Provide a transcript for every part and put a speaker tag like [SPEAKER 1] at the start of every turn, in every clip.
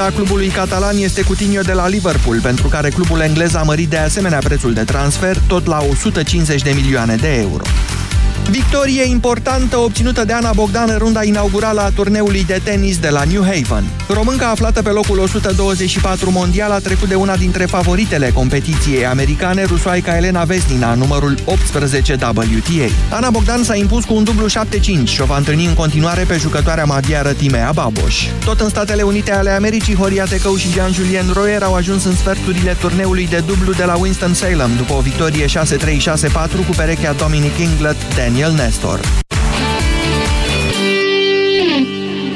[SPEAKER 1] A clubului catalan este Coutinho de la Liverpool, pentru care clubul englez a mărit de asemenea prețul de transfer, tot la 150 de milioane de euro. Victorie importantă obținută de Ana Bogdan în runda inaugurală a turneului de tenis de la New Haven. Românca aflată pe locul 124 mondial a trecut de una dintre favoritele competiției americane, rusoaica Elena Vesnina, numărul 18 WTA. Ana Bogdan s-a impus cu un dublu 7-5 și o va întâlni în continuare pe jucătoarea maghiară Timea Baboș. Tot în Statele Unite ale Americii, Horia Tecău și Jean-Julien Royer au ajuns în sferturile turneului de dublu de la Winston-Salem, după o victorie 6-3-6-4 cu perechea Dominic Inglet, Dan Daniel Nestor.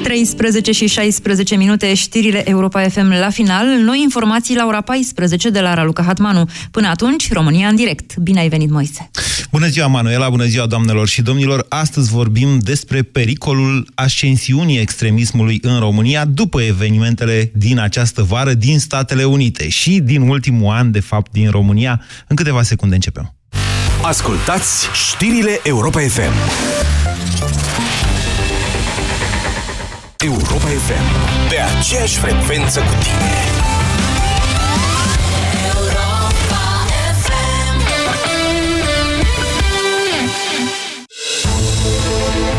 [SPEAKER 2] 13 și 16 minute, știrile Europa FM la final, noi informații la ora 14 de la Raluca Hatmanu. Până atunci, România în direct. Bine ai venit, Moise!
[SPEAKER 3] Bună ziua, Manuela, bună ziua, doamnelor și domnilor! Astăzi vorbim despre pericolul ascensiunii extremismului în România după evenimentele din această vară din Statele Unite și din ultimul an, de fapt, din România. În câteva secunde începem.
[SPEAKER 4] Ascultați știrile Europa FM. Europa FM. Pe aceeași frecvență cu tine.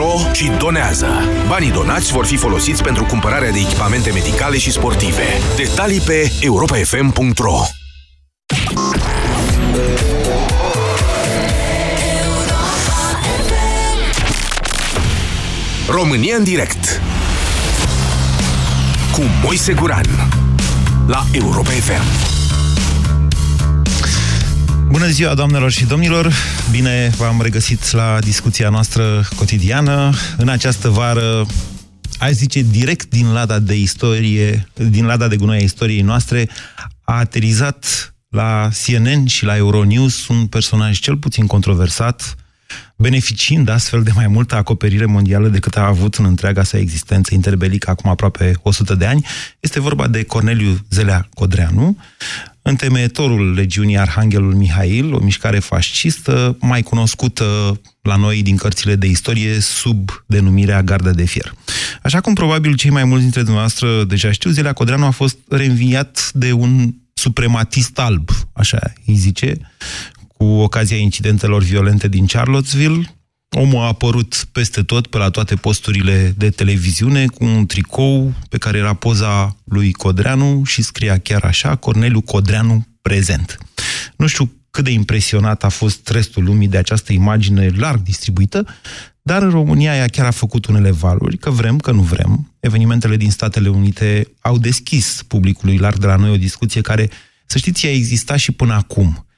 [SPEAKER 4] Pro și donează. Banii donați vor fi folosiți pentru cumpărarea de echipamente medicale și sportive. Detalii pe europafm.ro România în direct cu Moise Guran la Europa FM.
[SPEAKER 3] Bună ziua, doamnelor și domnilor! Bine v-am regăsit la discuția noastră cotidiană. În această vară, aș zice, direct din lada de istorie, din lada de gunoi a istoriei noastre, a aterizat la CNN și la Euronews un personaj cel puțin controversat, beneficiind astfel de mai multă acoperire mondială decât a avut în întreaga sa existență interbelică acum aproape 100 de ani. Este vorba de Corneliu Zelea Codreanu, întemeietorul legiunii Arhanghelul Mihail, o mișcare fascistă mai cunoscută la noi din cărțile de istorie sub denumirea Garda de Fier. Așa cum probabil cei mai mulți dintre dumneavoastră deja știu, Zelea Codreanu a fost reînviat de un suprematist alb, așa îi zice, cu ocazia incidentelor violente din Charlottesville, Omul a apărut peste tot, pe la toate posturile de televiziune, cu un tricou pe care era poza lui Codreanu și scria chiar așa, Corneliu Codreanu prezent. Nu știu cât de impresionat a fost restul lumii de această imagine larg distribuită, dar în România ea chiar a făcut unele valuri, că vrem, că nu vrem. Evenimentele din Statele Unite au deschis publicului larg de la noi o discuție care, să știți, a existat și până acum Uh,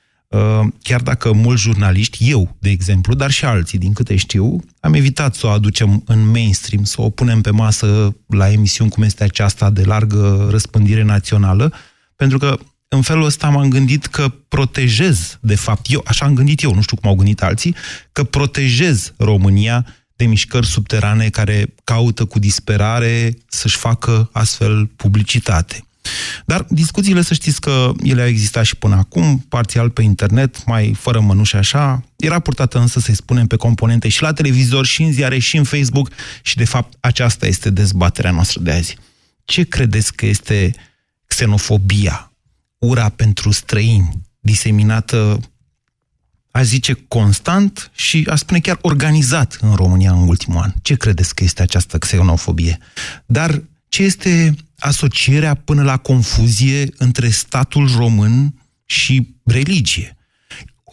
[SPEAKER 3] chiar dacă mulți jurnaliști, eu, de exemplu, dar și alții, din câte știu, am evitat să o aducem în mainstream, să o punem pe masă la emisiuni cum este aceasta de largă răspândire națională, pentru că în felul ăsta m-am gândit că protejez, de fapt, eu, așa am gândit eu, nu știu cum au gândit alții, că protejez România de mișcări subterane care caută cu disperare să-și facă astfel publicitate. Dar discuțiile, să știți că ele au existat și până acum, parțial pe internet, mai fără mănuși așa. Era purtată însă, să-i spunem, pe componente și la televizor, și în ziare, și în Facebook și, de fapt, aceasta este dezbaterea noastră de azi. Ce credeți că este xenofobia, ura pentru străini, diseminată, a zice, constant și a spune chiar organizat în România în ultimul an? Ce credeți că este această xenofobie? Dar ce este asocierea până la confuzie între statul român și religie.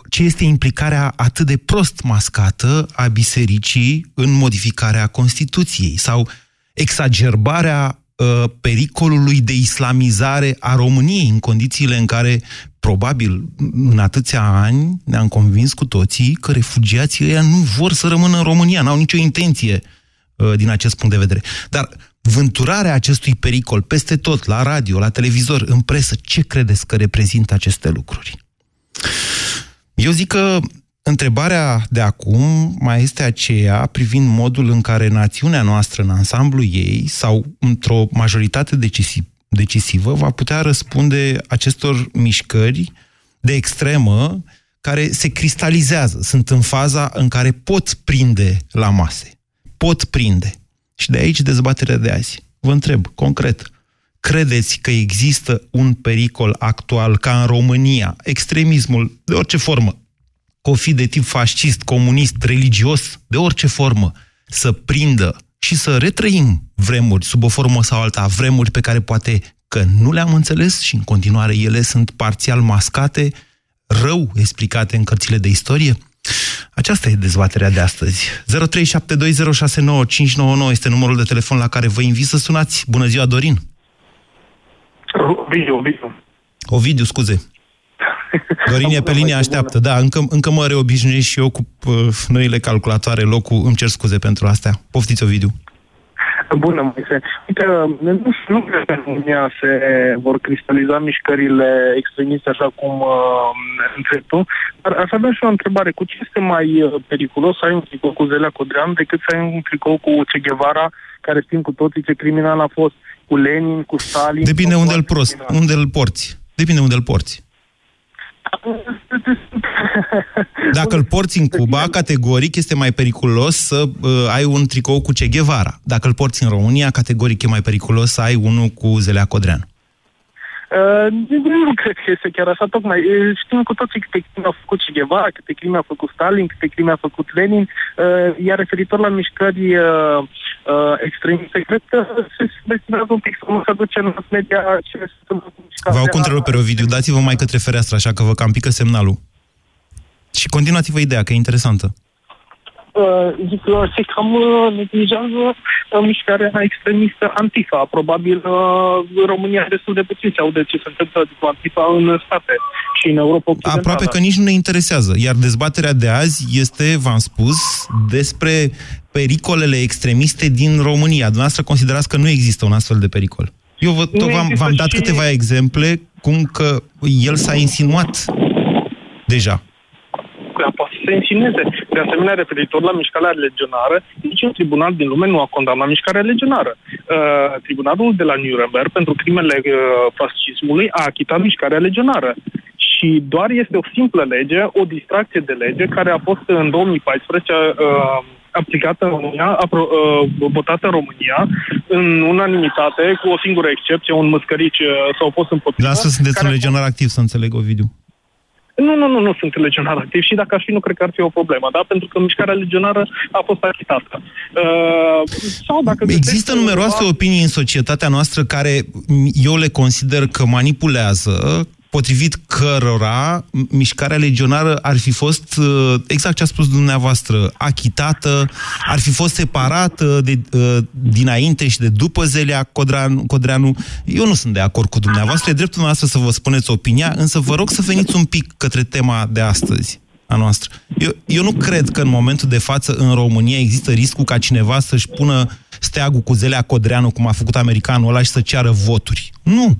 [SPEAKER 3] Ce este implicarea atât de prost mascată a bisericii în modificarea Constituției sau exagerbarea uh, pericolului de islamizare a României în condițiile în care, probabil, în atâția ani ne-am convins cu toții că refugiații ăia nu vor să rămână în România, n-au nicio intenție uh, din acest punct de vedere. Dar vânturarea acestui pericol peste tot, la radio, la televizor, în presă, ce credeți că reprezintă aceste lucruri? Eu zic că întrebarea de acum mai este aceea privind modul în care națiunea noastră în ansamblu ei sau într-o majoritate decisiv, decisivă va putea răspunde acestor mișcări de extremă care se cristalizează, sunt în faza în care pot prinde la mase. Pot prinde. Și de aici dezbaterea de azi. Vă întreb, concret, credeți că există un pericol actual ca în România, extremismul de orice formă, că o fi de tip fascist, comunist, religios, de orice formă, să prindă și să retrăim vremuri sub o formă sau alta, vremuri pe care poate că nu le-am înțeles și în continuare ele sunt parțial mascate, rău explicate în cărțile de istorie? Aceasta e dezbaterea de astăzi. 0372069599 este numărul de telefon la care vă invit să sunați. Bună ziua, Dorin!
[SPEAKER 5] Ovidiu, Ovidiu.
[SPEAKER 3] Ovidiu, scuze. Dorin e pe linie, așteaptă. Da, încă, încă mă reobișnuiesc și eu cu uh, noile calculatoare, locul. Îmi cer scuze pentru astea. Poftiți, Ovidiu.
[SPEAKER 5] Bună, Moise. Uite, nu, nu cred că în România se vor cristaliza mișcările extremiste așa cum uh, întreb tu, dar aș avea și o întrebare. Cu ce este mai uh, periculos să ai un tricou cu Zelea Codrean decât să ai un tricou cu Che Guevara, care știm cu toții ce criminal a fost, cu Lenin, cu Stalin...
[SPEAKER 3] Depinde unde îl, prost, unde îl porți. Depinde unde îl porți. Dacă îl porți în Cuba, categoric este mai periculos să uh, ai un tricou cu Che Guevara. Dacă îl porți în România, categoric e mai periculos să ai unul cu Zelea Codreanu.
[SPEAKER 5] Uh, nu cred că este chiar așa, tocmai. Știm cu toții câte crime a făcut Che Guevara, câte crime a făcut Stalin, câte crime a făcut Lenin, uh, iar referitor la mișcări uh, uh, extremiste, cred că se destinează un pic să nu se aduce în mass media ce se întâmplă cu
[SPEAKER 3] Vă au întrerupere, Ovidiu, dați-vă mai către fereastră, așa că vă cam pică semnalul. Și continuați-vă ideea, că e interesantă.
[SPEAKER 5] Uh, zic că se cam uh, neglijează uh, mișcarea extremistă Antifa. Probabil uh, România destul de puțin se aude ce se întâmplă cu Antifa în state și în Europa Occidentală.
[SPEAKER 3] Aproape că nici nu ne interesează. Iar dezbaterea de azi este, v-am spus, despre pericolele extremiste din România. Dumneavoastră considerați că nu există un astfel de pericol. Eu vă, tot v-am, v-am dat și... câteva exemple cum că el s-a insinuat deja
[SPEAKER 5] poate să se insinueze. De asemenea, referitor la mișcarea legionară, niciun tribunal din lume nu a condamnat mișcarea legionară. Uh, tribunalul de la Nuremberg, pentru crimele uh, fascismului, a achitat mișcarea legionară. Și doar este o simplă lege, o distracție de lege, care a fost în 2014 uh, aplicată în România, apro, uh, votată în România, în unanimitate, cu o singură excepție, un măscărici uh, s-au fost împotriva.
[SPEAKER 3] Dar asta sunteți un legionar activ, să înțeleg, Ovidiu.
[SPEAKER 5] Nu, nu, nu, nu sunt legionar activ și dacă aș fi, nu cred că ar fi o problemă, da? Pentru că mișcarea legionară a fost achitată. Uh,
[SPEAKER 3] sau dacă Există numeroase opinii în societatea noastră care eu le consider că manipulează potrivit cărora mișcarea legionară ar fi fost, uh, exact ce a spus dumneavoastră, achitată, ar fi fost separată de, uh, dinainte și de după Zelea Codreanu, Codreanu. Eu nu sunt de acord cu dumneavoastră, e dreptul noastră să vă spuneți opinia, însă vă rog să veniți un pic către tema de astăzi a noastră. Eu, eu nu cred că în momentul de față în România există riscul ca cineva să-și pună steagul cu Zelea Codreanu, cum a făcut americanul ăla, și să ceară voturi. Nu!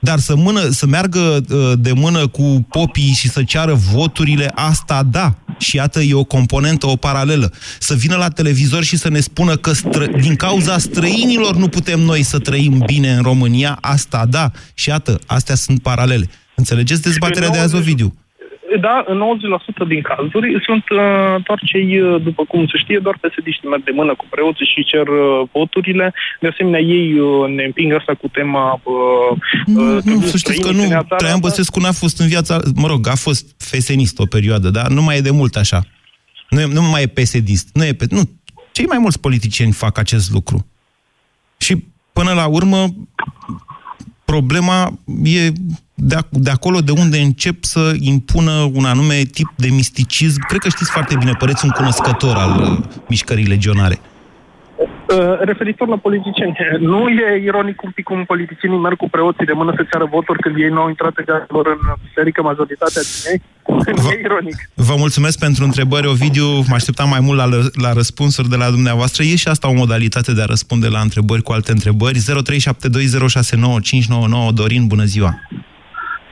[SPEAKER 3] Dar să, mână, să meargă uh, de mână cu popii și să ceară voturile, asta da. Și iată, e o componentă, o paralelă. Să vină la televizor și să ne spună că stră... din cauza străinilor nu putem noi să trăim bine în România, asta da. Și iată, astea sunt paralele. Înțelegeți dezbaterea de azi, Ovidiu?
[SPEAKER 5] Da, în 90% din cazuri sunt uh, doar cei, uh, după cum se știe, doar psd merg de mână cu preoții și cer uh, voturile. De asemenea, ei uh, ne împing asta cu tema... Uh,
[SPEAKER 3] nu, uh, nu să știți că nu. Traian Băsescu n-a fost în viața... Mă rog, a fost fesenist o perioadă, dar nu mai e de mult așa. Nu, nu mai e psd Nu e pe, nu. Cei mai mulți politicieni fac acest lucru. Și până la urmă, problema e de, de acolo de unde încep să impună un anume tip de misticism. Cred că știți foarte bine, păreți un cunoscător al uh, mișcării legionare.
[SPEAKER 6] Uh, referitor la politicieni, nu e ironic un pic cum politicienii merg cu preoții de mână să ceară voturi când ei nu au intrat lor în biserică majoritatea din ei? Nu e ironic.
[SPEAKER 3] Vă mulțumesc pentru întrebări, Ovidiu. Mă așteptam mai mult la, la răspunsuri de la dumneavoastră. E și asta o modalitate de a răspunde la întrebări cu alte întrebări. 0372069599 Dorin, bună ziua!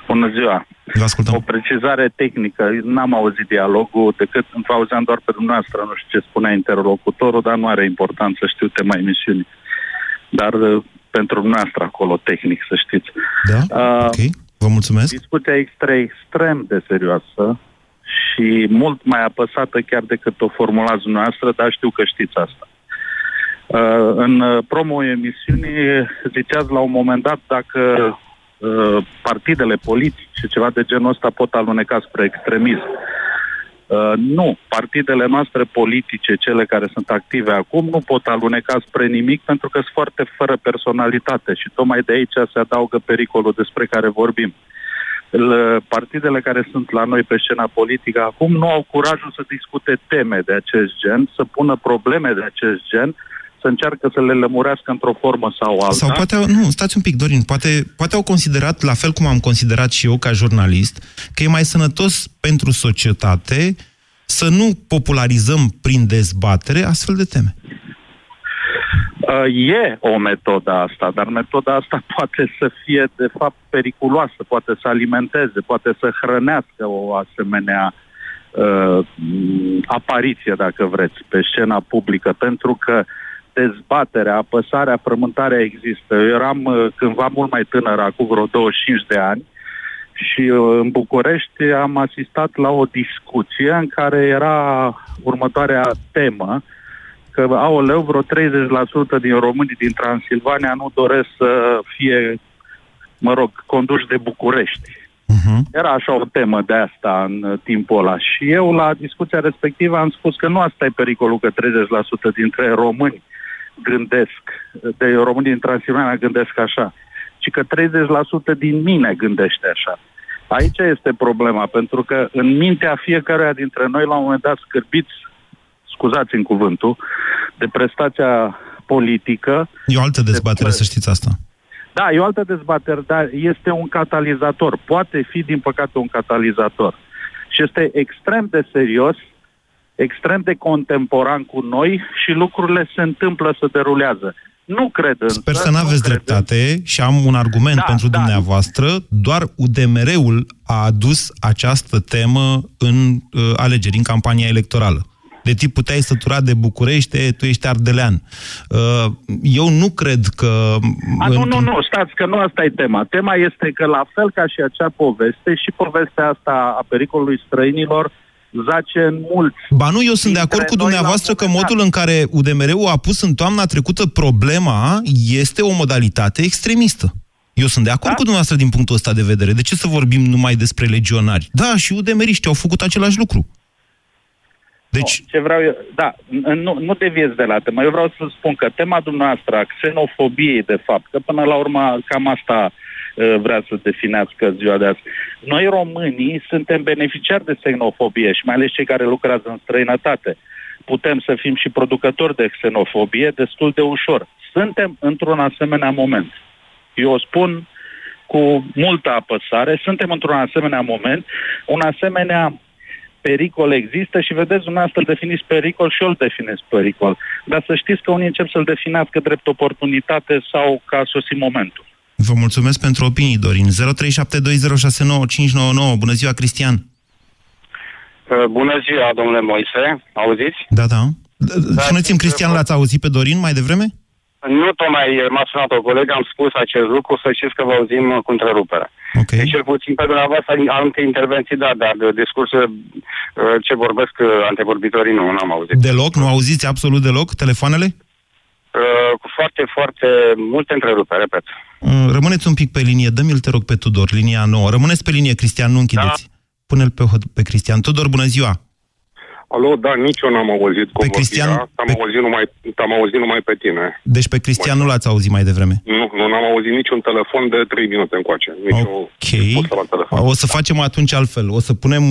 [SPEAKER 7] Bună ziua!
[SPEAKER 3] Vă ascultăm.
[SPEAKER 7] O precizare tehnică. N-am auzit dialogul decât îmi auzeam doar pe dumneavoastră. Nu știu ce spunea interlocutorul, dar nu are importanță, știu tema emisiunii. Dar uh, pentru dumneavoastră acolo, tehnic, să știți.
[SPEAKER 3] Da? Uh, ok. Vă mulțumesc.
[SPEAKER 7] Discuția extrem, extrem de serioasă și mult mai apăsată chiar decât o formulați dumneavoastră, dar știu că știți asta. Uh, în promo emisiunii ziceați la un moment dat dacă Uh, partidele politice, ceva de genul ăsta, pot aluneca spre extremism. Uh, nu, partidele noastre politice, cele care sunt active acum, nu pot aluneca spre nimic pentru că sunt foarte fără personalitate și tocmai de aici se adaugă pericolul despre care vorbim. Partidele care sunt la noi pe scena politică acum nu au curajul să discute teme de acest gen, să pună probleme de acest gen, să încearcă să le lămurească într-o formă sau alta.
[SPEAKER 3] Sau poate, nu, stați un pic, Dorin, poate, poate au considerat, la fel cum am considerat și eu ca jurnalist, că e mai sănătos pentru societate să nu popularizăm prin dezbatere astfel de teme.
[SPEAKER 7] Uh, e o metodă asta, dar metoda asta poate să fie, de fapt, periculoasă, poate să alimenteze, poate să hrănească o asemenea uh, apariție, dacă vreți, pe scena publică, pentru că uh, dezbaterea, apăsarea, frământarea există. Eu eram uh, cândva mult mai tânăr, acum vreo 25 de ani, și uh, în București am asistat la o discuție în care era următoarea temă, că, aoleu, vreo 30% din românii din Transilvania nu doresc să fie, mă rog, conduși de București. Uh-huh. Era așa o temă de asta în uh, timpul ăla. Și eu, la discuția respectivă, am spus că nu asta e pericolul, că 30% dintre români gândesc, de românii din Transilvania gândesc așa, ci că 30% din mine gândește așa. Aici este problema, pentru că în mintea fiecăruia dintre noi, la un moment dat, scârbiți, scuzați în cuvântul, de prestația politică...
[SPEAKER 3] E o altă dezbatere, de... să știți asta.
[SPEAKER 7] Da, e o altă dezbatere, dar este un catalizator. Poate fi, din păcate, un catalizator. Și este extrem de serios extrem de contemporan cu noi și lucrurile se întâmplă, să derulează. Nu cred însă...
[SPEAKER 3] Sper să nu aveți dreptate în... și am un argument da, pentru da. dumneavoastră. Doar UDMR-ul a adus această temă în uh, alegeri, în campania electorală. De tip puteai sătura de București, tu ești ardelean. Uh, eu nu cred că...
[SPEAKER 7] A, nu, nu, nu, stați că nu asta e tema. Tema este că la fel ca și acea poveste, și povestea asta a pericolului străinilor, zace în mulți.
[SPEAKER 3] Ba nu, eu sunt de acord cu dumneavoastră că modul în care UDMR-ul a pus în toamna trecută problema este o modalitate extremistă. Eu sunt de acord da? cu dumneavoastră din punctul ăsta de vedere. De ce să vorbim numai despre legionari? Da, și udemeriști au făcut același lucru.
[SPEAKER 7] Deci... Nu, ce vreau eu, da, nu, nu deviez de la temă. Eu vreau să spun că tema dumneavoastră a xenofobiei, de fapt, că până la urmă cam asta Uh, vrea să definească ziua de azi. Noi românii suntem beneficiari de xenofobie și mai ales cei care lucrează în străinătate. Putem să fim și producători de xenofobie destul de ușor. Suntem într-un asemenea moment. Eu o spun cu multă apăsare, suntem într-un asemenea moment, un asemenea pericol există și vedeți, dumneavoastră definiți pericol și eu îl definez pericol. Dar să știți că unii încep să-l definească drept oportunitate sau ca sosi momentul.
[SPEAKER 3] Vă mulțumesc pentru opinii, Dorin. 0372069599. Bună ziua, Cristian!
[SPEAKER 8] Uh, bună ziua, domnule Moise. Auziți?
[SPEAKER 3] Da, da. da Spuneți-mi, Cristian, l-ați auzit pe Dorin mai devreme?
[SPEAKER 8] Nu tocmai m-a sunat o colegă, am spus acest lucru, să știți că vă auzim cu întrerupere.
[SPEAKER 3] Okay.
[SPEAKER 8] Deci, cel puțin pe dumneavoastră, alte intervenții, da, dar de discursul uh, ce vorbesc uh, antevorbitorii, nu, n-am auzit.
[SPEAKER 3] Deloc? Nu auziți absolut deloc telefoanele?
[SPEAKER 8] Uh, cu foarte, foarte multe întreruperi, repet.
[SPEAKER 3] Uh, rămâneți un pic pe linie, dă-mi-l, te rog, pe Tudor, linia nouă. Rămâneți pe linie, Cristian, nu închideți. Da. Pune-l pe, pe Cristian. Tudor, bună ziua!
[SPEAKER 9] Alo, da, nici eu n-am auzit
[SPEAKER 3] Pe Cristian-
[SPEAKER 9] Am,
[SPEAKER 3] pe-
[SPEAKER 9] auzit numai, am auzit numai pe tine.
[SPEAKER 3] Deci pe Cristian nu l-ați auzit mai devreme.
[SPEAKER 9] Nu, nu n-am auzit niciun telefon de 3 minute încoace. Nici
[SPEAKER 3] Ok.
[SPEAKER 9] la telefon.
[SPEAKER 3] O să facem atunci altfel. O să punem,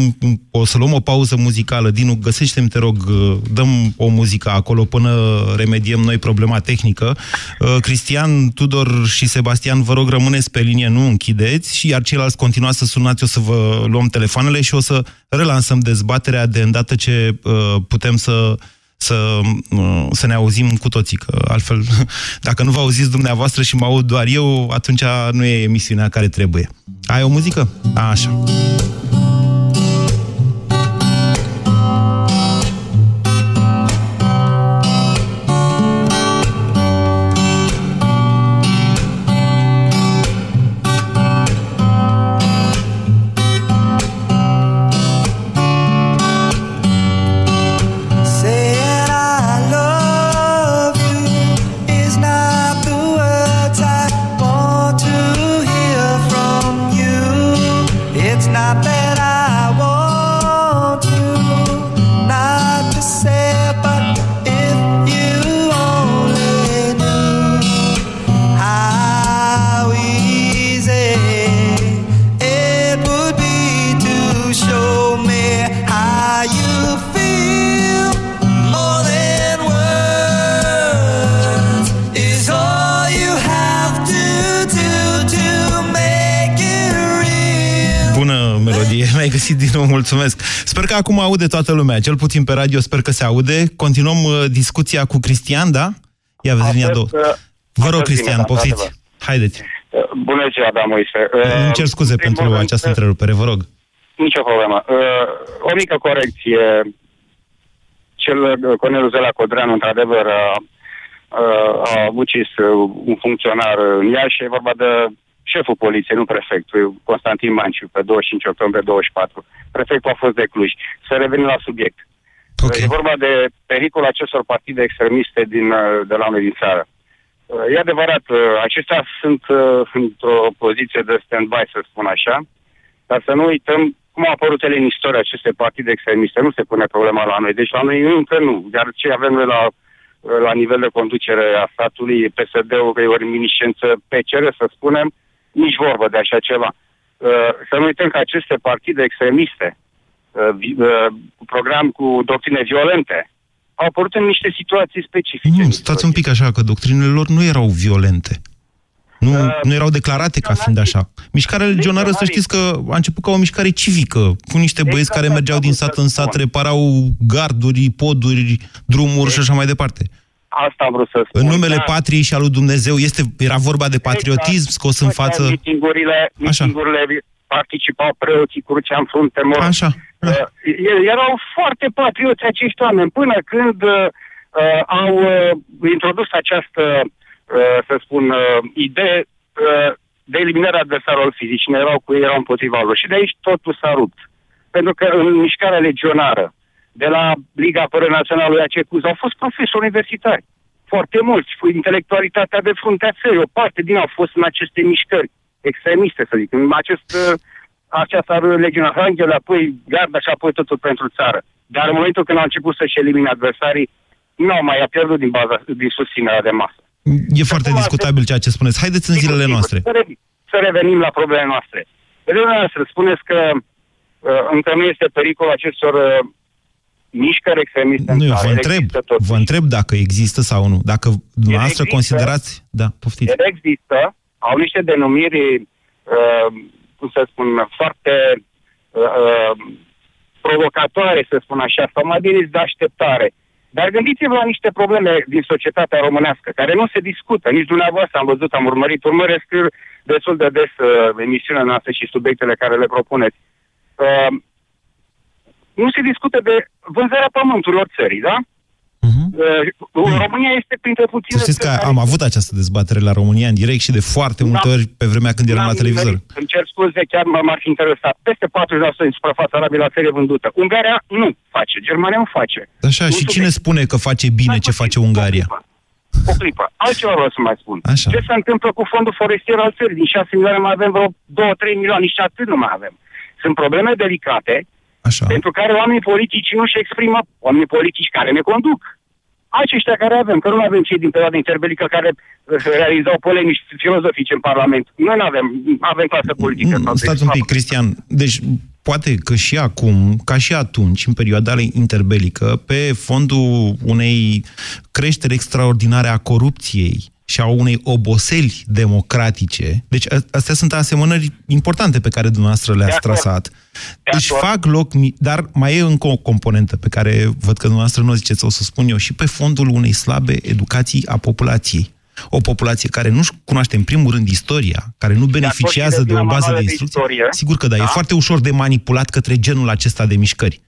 [SPEAKER 3] o să luăm o pauză muzicală. Dinu, găsește-mi, te rog, dăm o muzică acolo până remediem noi problema tehnică. Uh, Cristian, Tudor și Sebastian, vă rog, rămâneți pe linie, nu închideți, și iar ceilalți continuați să sunați, o să vă luăm telefoanele și o să relansăm dezbaterea de îndată ce uh, putem să să, uh, să ne auzim cu toții, că altfel, dacă nu vă auziți dumneavoastră și mă aud doar eu, atunci nu e emisiunea care trebuie. Ai o muzică? A, așa. Mulțumesc. Sper că acum aude toată lumea, cel puțin pe radio, sper că se aude. Continuăm uh, discuția cu Cristian, da? Ia vezi linia două. Vă rog, Cristian, poftiți. Haideți.
[SPEAKER 8] Bună ziua, da, Moise.
[SPEAKER 3] Îmi cer scuze
[SPEAKER 8] în primul
[SPEAKER 3] pentru
[SPEAKER 8] rând,
[SPEAKER 3] această întrerupere, vă rog.
[SPEAKER 8] Nicio problemă. Uh, o mică corecție. Cel uh, Corneliu Zela Codreanu, într-adevăr, a, uh, a ucis uh, un funcționar în Iași. E vorba de șeful poliției, nu prefectul, Constantin Manciu, pe 25 octombrie 24. Prefectul a fost de Cluj. Să revenim la subiect.
[SPEAKER 3] Okay.
[SPEAKER 8] E vorba de pericolul acestor partide extremiste din, uh, de la noi din țară. Uh, E adevărat, uh, acestea sunt uh, într-o poziție de stand-by, să spun așa, dar să nu uităm cum au apărut ele în istorie aceste partide extremiste. Nu se pune problema la noi. Deci la noi încă nu. Iar ce avem noi la, la nivel de conducere a statului, PSD-ul, că e o reminiscență PCR, să spunem, nici vorbă de așa ceva. Uh, Să nu uităm că aceste partide extremiste, uh, vi- uh, cu program cu doctrine violente, au apărut în niște situații specifice.
[SPEAKER 3] Nu, stați un pic așa, că doctrinele lor nu erau violente. Nu,
[SPEAKER 8] Uh,
[SPEAKER 3] nu erau declarate ca fiind așa. Mișcarea legionară, să știți că a început ca o mișcare civică, cu niște băieți
[SPEAKER 8] Exact
[SPEAKER 3] care
[SPEAKER 8] asta
[SPEAKER 3] mergeau
[SPEAKER 8] am
[SPEAKER 3] din
[SPEAKER 8] vrut
[SPEAKER 3] sat
[SPEAKER 8] să
[SPEAKER 3] în
[SPEAKER 8] spun.
[SPEAKER 3] sat, reparau garduri, poduri, drumuri și așa mai departe.
[SPEAKER 8] Asta am vrut să spun.
[SPEAKER 3] În numele
[SPEAKER 8] Dar-
[SPEAKER 3] patriei și al lui Dumnezeu este, era vorba de patriotism
[SPEAKER 8] Exact.
[SPEAKER 3] scos în
[SPEAKER 8] Făceau
[SPEAKER 3] față.
[SPEAKER 8] Mitingurile, mitingurile participau preoții, crucea în frunte, mor.
[SPEAKER 3] Așa. Da.
[SPEAKER 8] Uh, e- erau foarte patrioți acești oameni, până când uh, uh, au uh, introdus această, uh, să spun, uh, idee uh, de eliminarea adversarilor fizici. Cine erau cu ei erau împotriva lor. Și de aici totul s-a rupt. Pentru că în mișcarea legionară, de la Liga Apărării Națională lui Acecuz, au fost profesori universitari. Foarte mulți, cu intelectualitatea de fruntea țării. O parte din au fost în aceste mișcări extremiste, să zic. În acest, uh, aceasta Legiunea Anghel, apoi Garda și apoi totul pentru țară. Dar în momentul când au început să-și elimine adversarii, nu au mai a pierdut din, baza, din susținerea de masă.
[SPEAKER 3] E foarte discutabil ceea ce spuneți. Haideți în
[SPEAKER 8] Sigur,
[SPEAKER 3] zilele
[SPEAKER 8] sigur.
[SPEAKER 3] noastre.
[SPEAKER 8] Să, revenim, să revenim la problemele noastre. Pe noastră spuneți că uh, încă nu este pericol acestor uh, mișcări extremiste. în
[SPEAKER 3] Nu, eu
[SPEAKER 8] țară.
[SPEAKER 3] vă
[SPEAKER 8] Ele
[SPEAKER 3] întreb,
[SPEAKER 8] există totuși.
[SPEAKER 3] vă întreb dacă există sau nu. Dacă dumneavoastră
[SPEAKER 8] există.
[SPEAKER 3] considerați... Da, poftiți.
[SPEAKER 8] Ele există, au niște denumiri, uh, cum să spun, foarte uh, uh, provocatoare, să spun așa, sau mai bine zis, de așteptare. Dar gândiți-vă la niște probleme din societatea românească, care nu se discută. Nici dumneavoastră am văzut, am urmărit, urmăresc destul de des uh, emisiunea noastră și subiectele care le propuneți. Uh, nu se discută de vânzarea pământurilor țării, da? Uh, România este printre
[SPEAKER 3] Să
[SPEAKER 8] puține
[SPEAKER 3] știți că
[SPEAKER 8] țări care-
[SPEAKER 3] am avut această dezbatere la România în direct și de foarte multe
[SPEAKER 8] Da.
[SPEAKER 3] ori pe vremea când eram la
[SPEAKER 8] N-am
[SPEAKER 3] televizor.
[SPEAKER 8] nimerit. Îmi cer scuze, chiar m- m-ar fi interesat. Peste 40% din suprafața arabiei la țări e vândută. Ungaria nu face, Germania nu face.
[SPEAKER 3] Așa,
[SPEAKER 8] Nu
[SPEAKER 3] și
[SPEAKER 8] știu
[SPEAKER 3] cine
[SPEAKER 8] de-
[SPEAKER 3] spune că face bine ce face Ungaria?
[SPEAKER 8] O clipă. Altceva vreau să mai spun.
[SPEAKER 3] Așa.
[SPEAKER 8] Ce se întâmplă cu fondul forestier al țării? Din 6 milioane mai avem vreo 2-3 milioane, nici atât nu mai avem. Sunt probleme delicate
[SPEAKER 3] Așa.
[SPEAKER 8] pentru care oamenii politici nu și exprimă, oamenii politici care ne conduc. Aceștia care avem, că nu avem cei din perioada interbelică care uh, realizau polemici filozofice în Parlament. Noi nu avem, avem clasă politică.
[SPEAKER 3] Nu,
[SPEAKER 8] sau
[SPEAKER 3] stați
[SPEAKER 8] de-
[SPEAKER 3] un pic, Cristian. Deci, poate că și acum, ca și atunci, în perioada interbelică, pe fondul unei creșteri extraordinare a corupției și a unei oboseli democratice, deci a- astea sunt asemănări importante pe care dumneavoastră le-ați
[SPEAKER 8] De acord.
[SPEAKER 3] trasat.
[SPEAKER 8] De
[SPEAKER 3] Deci
[SPEAKER 8] acord.
[SPEAKER 3] fac loc, mi- dar mai e încă o componentă pe care văd că dumneavoastră nu o ziceți, o să spun eu, și pe fondul unei slabe educații a populației. O populație care nu-și cunoaște în primul rând istoria, care nu beneficiază de o
[SPEAKER 8] citiți
[SPEAKER 3] bază de
[SPEAKER 8] manuale de
[SPEAKER 3] instrucție.
[SPEAKER 8] istorie.
[SPEAKER 3] Sigur că da, e
[SPEAKER 8] Da.
[SPEAKER 3] foarte ușor de manipulat către genul acesta de mișcări.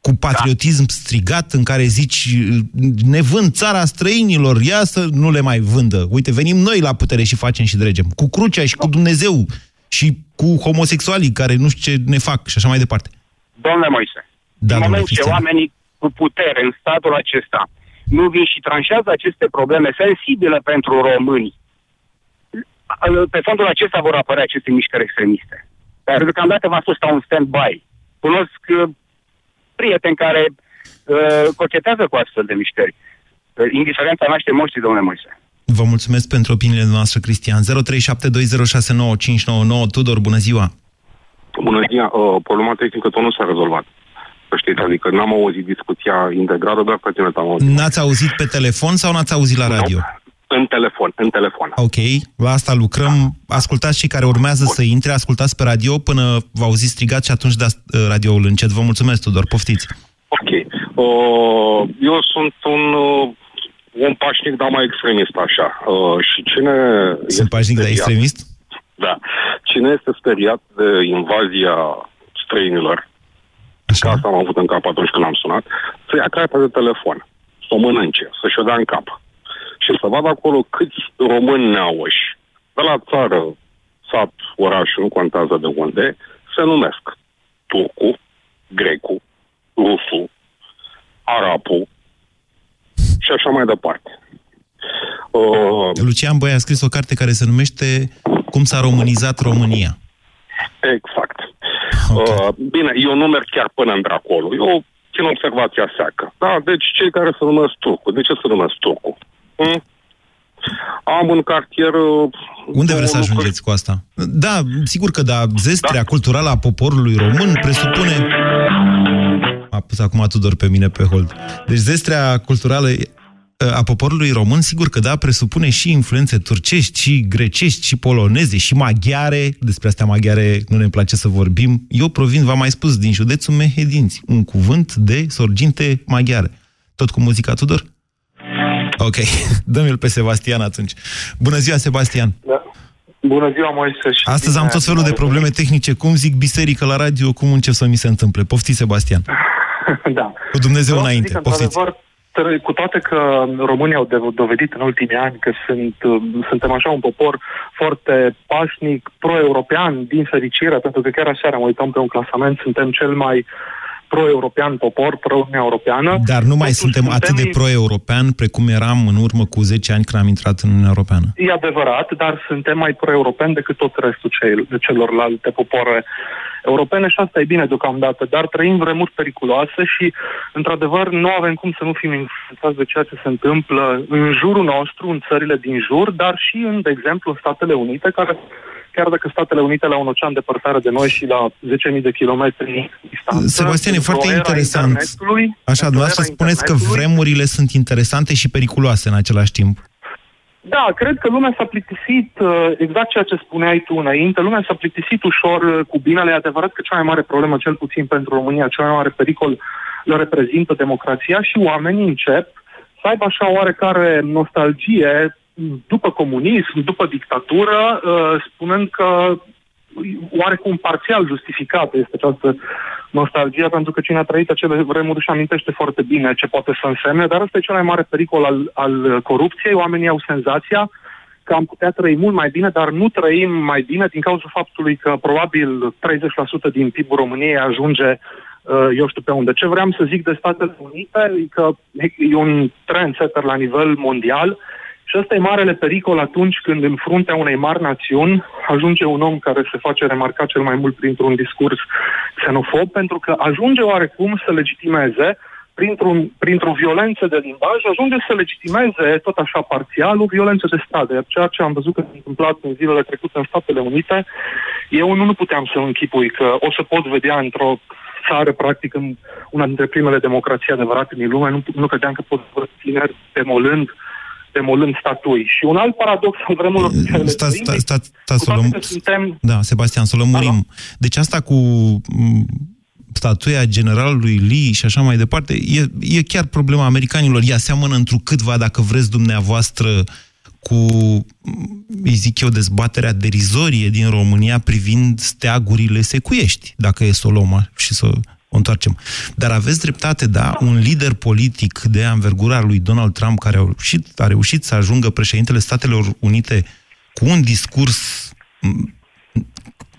[SPEAKER 3] Cu patriotism strigat în care zici ne vând țara străinilor, ia să nu le mai vândă. Uite, venim noi la putere și facem și dregem. Cu crucea și cu Dumnezeu și cu homosexualii care nu știu ce ne fac și așa mai departe.
[SPEAKER 8] Domnule Moise,
[SPEAKER 3] Da,
[SPEAKER 8] în
[SPEAKER 3] domnule
[SPEAKER 8] moment ce
[SPEAKER 3] Cristian.
[SPEAKER 8] oamenii cu putere în statul acesta nu vin și tranșează aceste probleme sensibile pentru români, pe fondul acesta vor apărea aceste mișcări extremiste. Dar deocamdată v-am spus, stau un stand-by. Cunosc uh, prieteni care uh, cochetează cu astfel de mișcări. Uh, indiferența naște moștri, domnule Moise.
[SPEAKER 3] Vă mulțumesc pentru opiniile noastre, Cristian. 0372069599. Tudor, bună ziua!
[SPEAKER 9] Bună ziua, uh, problema tehnică tot nu s-a rezolvat. Să știți, adică n-am auzit discuția integrală, doar pe tine am auzit.
[SPEAKER 3] N-ați auzit pe telefon sau n-ați auzit la radio?
[SPEAKER 9] În telefon, în telefon.
[SPEAKER 3] Ok, la asta lucrăm. Ascultați cei care urmează să intre, ascultați pe radio până vă auziți strigat și atunci dați uh, radioul încet. Vă mulțumesc, Tudor, poftiți.
[SPEAKER 9] Ok. Uh, eu sunt un, uh, un pașnic, dar mai extremist, așa. Uh, și cine...
[SPEAKER 3] Sunt pașnic, dar
[SPEAKER 9] speriat-
[SPEAKER 3] extremist?
[SPEAKER 9] Da. Cine este speriat de invazia străinilor,
[SPEAKER 3] Așa.
[SPEAKER 9] că asta am avut în cap atunci când am sunat, să ia cartea de telefon, să o mănânce, să și-o dea în cap. Și să vadă acolo câți români neauși, de la țară, sat, oraș, nu contează de unde, se numesc turcu, grecu, rusul, arapul și așa mai departe. Uh,
[SPEAKER 3] Lucian Băi a scris o carte care se numește Cum s-a românizat România.
[SPEAKER 9] Exact.
[SPEAKER 3] Ok.
[SPEAKER 9] Uh, bine, eu nu merg chiar până în acolo. Eu țin observația seacă. Da, deci cei care se numesc turcu. De ce se numesc turcu? Hmm? Am un cartier... uh,
[SPEAKER 3] Unde
[SPEAKER 9] două
[SPEAKER 3] vreți să
[SPEAKER 9] lucruri-
[SPEAKER 3] ajungeți cu asta? Da, sigur că da, zestrea culturală a poporului român presupune... A pus acum Tudor pe mine pe hold. Deci zestrea culturală a poporului român, sigur că da, presupune și influențe turcești, și grecești, și poloneze, și maghiare. Despre astea maghiare nu ne place să vorbim. Eu provin, v-am mai spus, din județul Mehedinți, un cuvânt de sorginte maghiare. Tot cu muzica Tudor? Ok, dăm-l pe Sebastian atunci. Bună ziua, Sebastian!
[SPEAKER 6] Da. Bună ziua, Moise. Și
[SPEAKER 3] Astăzi am
[SPEAKER 6] bine
[SPEAKER 3] tot felul de
[SPEAKER 6] ai
[SPEAKER 3] probleme tehnice. Cum zic biserică la radio, cum încep să mi se întâmple? Pofti, Sebastian.
[SPEAKER 6] venit. Da.
[SPEAKER 3] Cu Dumnezeu
[SPEAKER 6] Vreau să
[SPEAKER 3] înainte.
[SPEAKER 6] zic,
[SPEAKER 3] Poftiți.
[SPEAKER 6] într-adevăr, tre- cu toate că românii au de- dovedit în ultimii ani că sunt, um, suntem așa un popor foarte pașnic, pro-european, din fericire, pentru că chiar aseară mă uitam pe un clasament, suntem cel mai pro-european popor, pro-Uniunea Europeană.
[SPEAKER 3] Dar nu mai
[SPEAKER 6] Totuși,
[SPEAKER 3] suntem atât de pro-european precum eram în urmă cu 10 ani când am intrat în Uniunea Europeană.
[SPEAKER 6] E adevărat, dar suntem mai pro-europeni decât tot restul cel, de celorlalte popoare europene și asta e bine deocamdată, dar trăim vremuri periculoase și, într-adevăr, nu avem cum să nu fim influențați de ceea ce se întâmplă în jurul nostru, în țările din jur, dar și, în, de exemplu, în Statele Unite, care chiar dacă Statele Unite la un ocean departare de noi și la 10.000 de kilometri distanță...
[SPEAKER 3] Sebastian, e
[SPEAKER 6] într-o
[SPEAKER 3] foarte
[SPEAKER 6] era
[SPEAKER 3] interesant.
[SPEAKER 6] internetului-
[SPEAKER 3] Așa,
[SPEAKER 6] într-o
[SPEAKER 3] dumneavoastră
[SPEAKER 6] era
[SPEAKER 3] spuneți că
[SPEAKER 6] internetului-
[SPEAKER 3] vremurile sunt interesante și periculoase în același timp.
[SPEAKER 6] Da, cred că lumea s-a plictisit, uh, exact ceea ce spuneai tu înainte, lumea s-a plictisit ușor uh, cu binele. E adevărat că cea mai mare problemă, cel puțin pentru România, cel mai mare pericol le reprezintă democrația și oamenii încep să aibă așa oarecare nostalgie după comunism, după dictatură, uh, spunând că oarecum parțial justificată este această nostalgie, pentru că cine a trăit acele vremuri își amintește foarte bine ce poate să însemne, dar ăsta e cel mai mare pericol al, al corupției. Oamenii au senzația că am putea trăi mult mai bine, dar nu trăim mai bine din cauza faptului că probabil 30% din PIB-ul României ajunge uh, eu știu pe unde. Ce vreau să zic de Statele Unite e că e un trend setter la nivel mondial Și ăsta e marele pericol atunci când în fruntea unei mari națiuni ajunge un om care se face remarcat cel mai mult printr-un discurs xenofob, pentru că ajunge oarecum să legitimeze printr-un, printr-o violență de limbaj, ajunge să legitimeze tot așa parțial o violență de stat. Iar ceea ce am văzut că s-a întâmplat în zilele trecute în Statele Unite, eu nu, nu puteam să închipui că o să pot vedea într-o țară, practic, în una dintre primele democrații adevărate din lume, nu, nu credeam că pot văd tineri demolând demolând statui. Și un alt paradox al vremurilor pe care le
[SPEAKER 3] Stați,
[SPEAKER 6] trăim,
[SPEAKER 3] stați, stați,
[SPEAKER 6] cu
[SPEAKER 3] stați să
[SPEAKER 6] toate
[SPEAKER 3] luăm...
[SPEAKER 6] că suntem
[SPEAKER 3] Da, Sebastian, să lămurim. Deci asta cu m, statuia generalului Lee și așa mai departe, e, e chiar problema americanilor. Ea seamănă întrucâtva, dacă vreți dumneavoastră, cu, m, îi zic eu, dezbaterea derizorie din România privind steagurile secuiești, dacă e să o luăm și să o întoarcem. Dar aveți dreptate, da, un lider politic de anvergura lui Donald Trump, care a reușit, a reușit să ajungă președintele Statelor Unite cu un discurs m,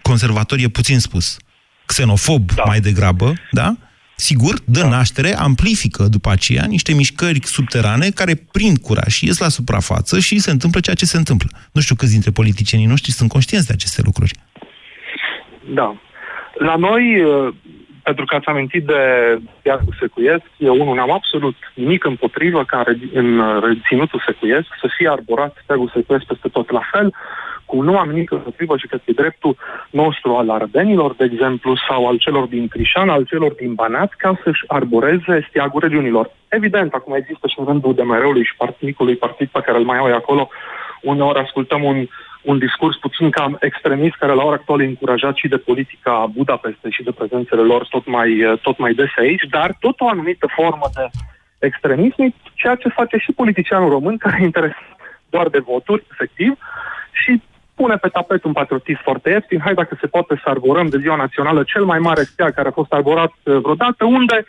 [SPEAKER 3] conservator, e puțin spus, xenofob da. mai degrabă, da? Sigur, dă da. naștere, amplifică după aceea niște mișcări subterane care prind curaj și ies la suprafață și se întâmplă ceea ce se întâmplă. Nu știu câți dintre politicienii noștri sunt conștienți de aceste lucruri.
[SPEAKER 6] Da. La noi, uh, pentru că ați amintit de steagul secuiesc, eu unul n-am absolut nimic împotrivă ca în re- în uh, reținutul secuiesc să fie arborat steagul secuiesc peste tot la fel, cum nu am nimic împotrivă și cred că e dreptul nostru al ardenilor, de exemplu, sau al celor din Crișan, al celor din Banat, ca să-și arboreze steagul regiunilor. Evident, acum există și în rândul DMR-ului și partidului partid pe care îl mai au ei acolo, uneori ascultăm un, un discurs puțin cam extremist, care la ora actuală e încurajat și de politica Budapeste și de prezențele lor tot mai, tot mai des aici, dar tot o anumită formă de extremism, e ceea ce face și politicianul român, care e interesat doar de voturi, efectiv, și pune pe tapet un patriotism foarte ieftin, hai dacă se poate să arborăm de ziua națională cel mai mare steag care a fost arborat uh, vreodată, unde la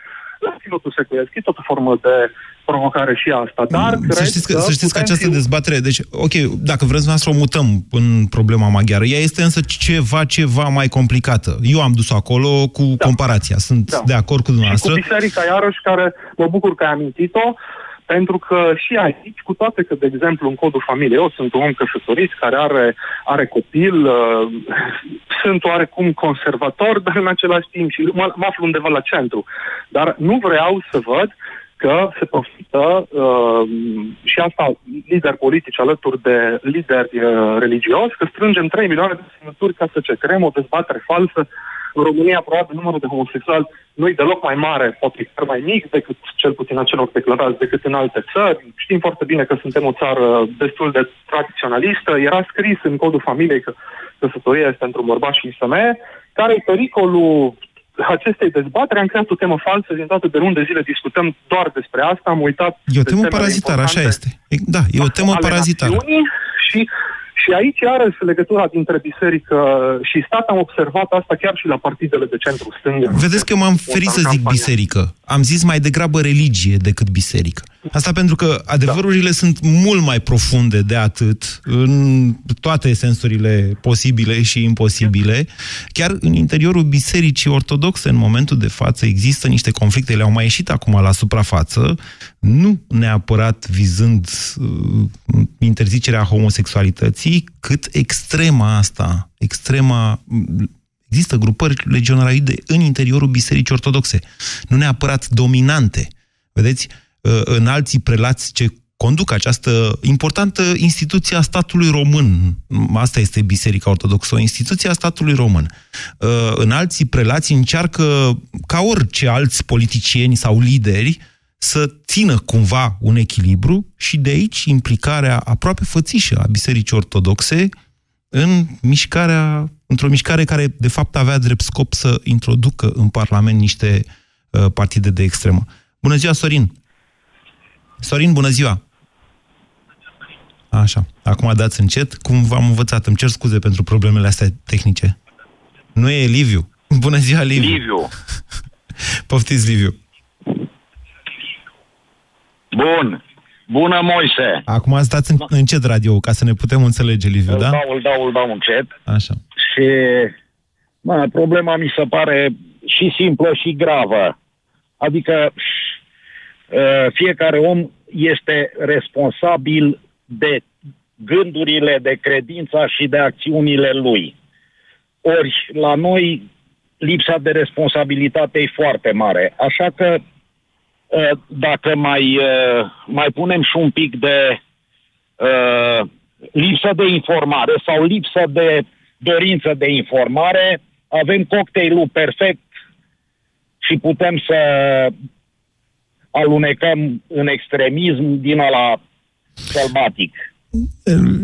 [SPEAKER 6] ținutul secuiesc. E tot o formă de provocare și asta, dar
[SPEAKER 3] Mm,
[SPEAKER 6] cred
[SPEAKER 3] să știți că, să știți că
[SPEAKER 6] putem
[SPEAKER 3] această
[SPEAKER 6] fi-
[SPEAKER 3] dezbatere, deci, ok, dacă vreți să o mutăm în problema maghiară, ea este însă ceva, ceva mai complicată. Eu am dus acolo cu
[SPEAKER 6] Da.
[SPEAKER 3] comparația, sunt
[SPEAKER 6] Da.
[SPEAKER 3] de acord cu
[SPEAKER 6] Și cu
[SPEAKER 3] dumneavoastră.
[SPEAKER 6] biserica, iarăși, care mă bucur că ai amintit-o, pentru că și aici, cu toate că, de exemplu, în codul familiei, eu sunt un om căsătorit care are, are copil, uh, sunt oarecum conservator, dar în același timp și mă, mă aflu undeva la centru. Dar nu vreau să văd că se profită uh, și asta lideri politici alături de lideri uh, religioși, că strângem 3 milioane de semnături ca să ce creăm o dezbatere falsă. În România, probabil, numărul de homosexuali nu e deloc mai mare, poate chiar mai mic decât cel puțin a celor declarați decât în alte țări. Știm foarte bine că suntem o țară destul de tradiționalistă. Era scris în codul familiei că căsătoria este între un bărbat și o femeie. Care e pericolul acestei dezbateri? Am creat o temă falsă, din toate de luni de zile discutăm doar despre asta. Am uitat
[SPEAKER 3] E o
[SPEAKER 6] de
[SPEAKER 3] temă
[SPEAKER 6] temele
[SPEAKER 3] parazitară, așa
[SPEAKER 6] importante
[SPEAKER 3] este. E- Da, e o temă
[SPEAKER 6] ale
[SPEAKER 3] parazitară.
[SPEAKER 6] națiunii Și, și aici, iarăși, legătura dintre biserică și stat, am observat asta chiar și la partidele de centru-stângă.
[SPEAKER 3] Vedeți că m-am ferit să zic biserică. Am zis mai degrabă religie decât biserică. Asta pentru că adevărurile sunt mult mai profunde de atât, în toate sensurile posibile și imposibile. Chiar în interiorul bisericii ortodoxe, în momentul de față, există niște conflicte, le-au mai ieșit acum la suprafață, nu neapărat vizând uh, interzicerea homosexualității, cât extrema asta, extrema Există grupări legionaride în interiorul Bisericii Ortodoxe, nu neapărat dominante. Vedeți, uh, în alții prelați ce conduc această importantă instituție a statului român. Asta este Biserica Ortodoxă, o instituție a statului român. Uh, În alții prelați încearcă, ca orice alți politicieni sau lideri, să țină cumva un echilibru și de aici implicarea aproape fățișă a Bisericii Ortodoxe în mișcarea, într-o mișcare care de fapt avea drept scop să introducă în Parlament niște uh, partide de extremă. Bună ziua, Sorin! Sorin, bună ziua! Așa, acum dați încet. Cum v-am învățat, îmi cer scuze pentru problemele astea tehnice. Nu e Liviu. Bună ziua, Liviu!
[SPEAKER 10] Liviu.
[SPEAKER 3] Poftiți, Liviu.
[SPEAKER 10] Bun. Bună, Moise.
[SPEAKER 3] Acum stați în, încet radio ca să ne putem înțelege, Liviu,
[SPEAKER 10] Îl
[SPEAKER 3] da?
[SPEAKER 10] dau, îl dau, îl dau încet.
[SPEAKER 3] Așa.
[SPEAKER 10] Și mă, problema mi se pare și simplă și gravă. Adică uh, fiecare om este responsabil de gândurile, de credința și de acțiunile lui. Ori la noi lipsa de responsabilitate e foarte mare. Așa că uh, dacă mai, uh, mai punem și un pic de uh, lipsă de informare sau lipsă de dorință de informare, avem cocktailul perfect și putem să alunecăm în extremism din ăla sălbatic.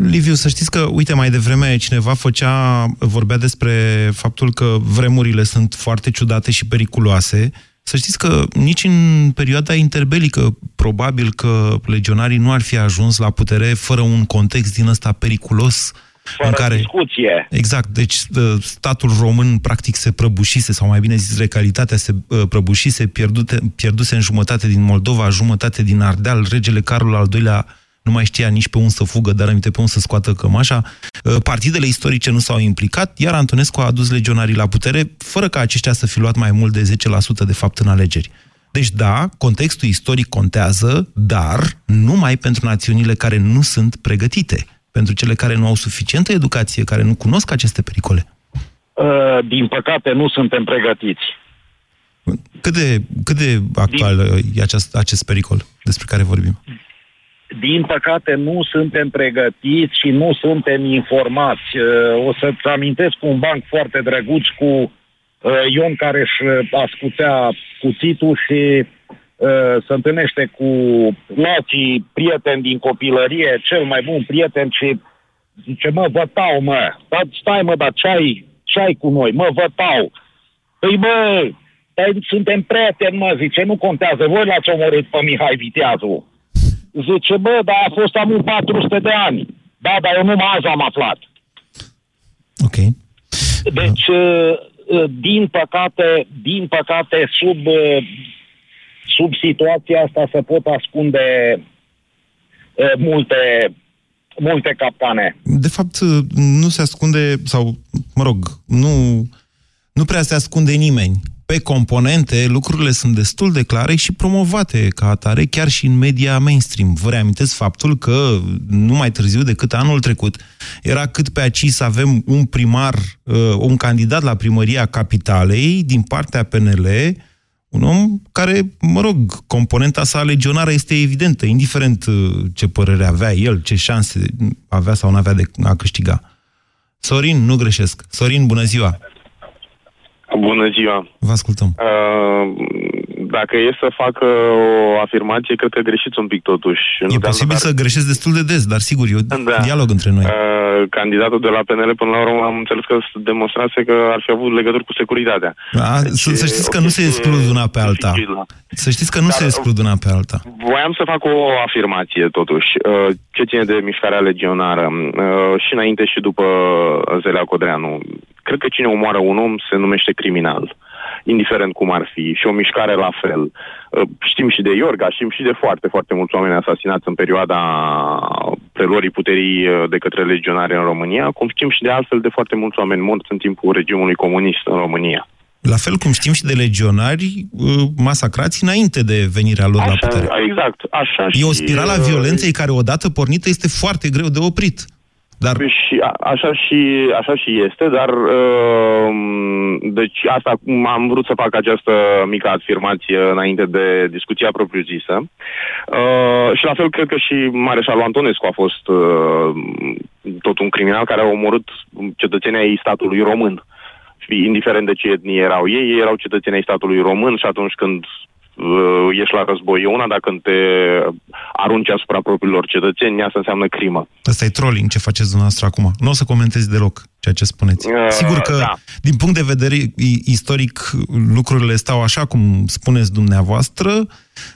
[SPEAKER 3] Liviu, să știți că, uite, mai devreme cineva făcea, vorbea despre faptul că vremurile sunt foarte ciudate și periculoase. Să știți că nici în perioada interbelică, probabil că legionarii nu ar fi ajuns la putere fără un context din ăsta periculos
[SPEAKER 10] Fără
[SPEAKER 3] în care...
[SPEAKER 10] discuție.
[SPEAKER 3] Exact, deci uh, statul român practic se prăbușise, sau mai bine zis, recalitatea se uh, prăbușise, pierdute, pierduse în jumătate din Moldova, jumătate din Ardeal, regele Carol al II-lea nu mai știa nici pe unde să fugă, dar aminte pe unde să scoată cămașa. Uh, Partidele istorice nu s-au implicat, iar Antonescu a adus legionarii la putere, fără ca aceștia să fi luat mai mult de 10% de fapt în alegeri. Deci da, contextul istoric contează, dar numai pentru națiunile care nu sunt pregătite, pentru cele care nu au suficientă educație, care nu cunosc aceste pericole.
[SPEAKER 10] Uh, din păcate nu suntem pregătiți.
[SPEAKER 3] Cât de, cât de actual uh, e acest, acest pericol despre care vorbim?
[SPEAKER 10] Din păcate nu suntem pregătiți și nu suntem informați. Uh, O să-ți amintesc un banc foarte drăguț cu uh, Ion care își ascuțea cuțitul și uh, se întâlnește cu nacii prieteni din copilărie, cel mai bun prieten și zice, mă, vă tau, mă, dar stai, mă, dar ce-ai, ce-ai cu noi, mă, vă tau. Păi, bă, dar suntem prieteni, mă, zice, nu contează, voi l-ați omorât pe Mihai Viteazu. Zice, bă, dar a fost acum 400 de ani. Da, dar eu numai azi am aflat.
[SPEAKER 3] Ok.
[SPEAKER 10] Deci, uh, uh, din păcate, din păcate, sub, uh, sub situația asta se pot ascunde uh, multe, multe capcane.
[SPEAKER 3] De fapt, nu se ascunde, sau, mă rog, nu, nu prea se ascunde nimeni. Pe componente, lucrurile sunt destul de clare și promovate ca atare, chiar și în media mainstream. Vă reamintesc faptul că, nu mai târziu decât anul trecut, era cât pe aici să avem un primar, uh, un candidat la primăria capitalei din partea PNL, un om care, mă rog, componenta sa legionară este evidentă, indiferent uh, ce părere avea el, ce șanse avea sau nu avea de a câștiga. Sorin, nu greșesc. Sorin, bună ziua!
[SPEAKER 11] Bună ziua!
[SPEAKER 3] Vă ascultăm.
[SPEAKER 11] Uh, dacă e să fac uh, o afirmație, cred că greșiți un pic totuși. Nu
[SPEAKER 3] E
[SPEAKER 11] de
[SPEAKER 3] posibil
[SPEAKER 11] altă
[SPEAKER 3] să greșesc destul de des, dar sigur, e un
[SPEAKER 11] Da.
[SPEAKER 3] dialog între noi.
[SPEAKER 11] Uh, candidatul de la PNL până la urmă am înțeles că demonstrase că ar fi avut legături cu securitatea.
[SPEAKER 3] A, să, să știți
[SPEAKER 11] e
[SPEAKER 3] că
[SPEAKER 11] o
[SPEAKER 3] nu se
[SPEAKER 11] chestie
[SPEAKER 3] exclud una pe alta.
[SPEAKER 11] dificilă.
[SPEAKER 3] Să știți că nu se exclud una pe alta.
[SPEAKER 11] Voiam să fac o afirmație, totuși, uh, ce ține de mișcarea legionară. Uh, Și înainte și după Zelea Codreanu. Cred că cine omoară un om se numește criminal, indiferent cum ar fi, și o mișcare la fel. Uh, Știm și de Iorga, știm și de foarte, foarte mulți oameni asasinați în perioada preluării puterii uh, de către legionari în România, cum știm și de altfel de foarte mulți oameni morți în timpul regimului comunist în România.
[SPEAKER 3] La fel cum știm și de legionari uh, masacrați înainte de venirea lor la putere.
[SPEAKER 11] Așa, exact, așa
[SPEAKER 3] E o
[SPEAKER 11] și,
[SPEAKER 3] spirală a
[SPEAKER 11] uh,
[SPEAKER 3] violenței care odată pornită este foarte greu de oprit. Dar
[SPEAKER 11] Și a, așa și, așa și este, dar uh, deci asta cum am vrut să fac această mică afirmație înainte de discuția propriu-zisă. Uh, și la fel cred că și Mareșalul Antonescu a fost uh, tot un criminal care a omorât cetățenii ai statului român. Și indiferent de ce etnie erau ei, ei erau cetățenii ai statului român și atunci când uh, ești la război e una, dar când te arunci asupra propriilor cetățeni, asta înseamnă crimă.
[SPEAKER 3] Asta e trolling ce faceți dumneavoastră acum. Nu o să comentez deloc ceea ce spuneți.
[SPEAKER 11] Uh,
[SPEAKER 3] Sigur că,
[SPEAKER 11] da.
[SPEAKER 3] din punct de vedere i- istoric, lucrurile stau așa cum spuneți dumneavoastră.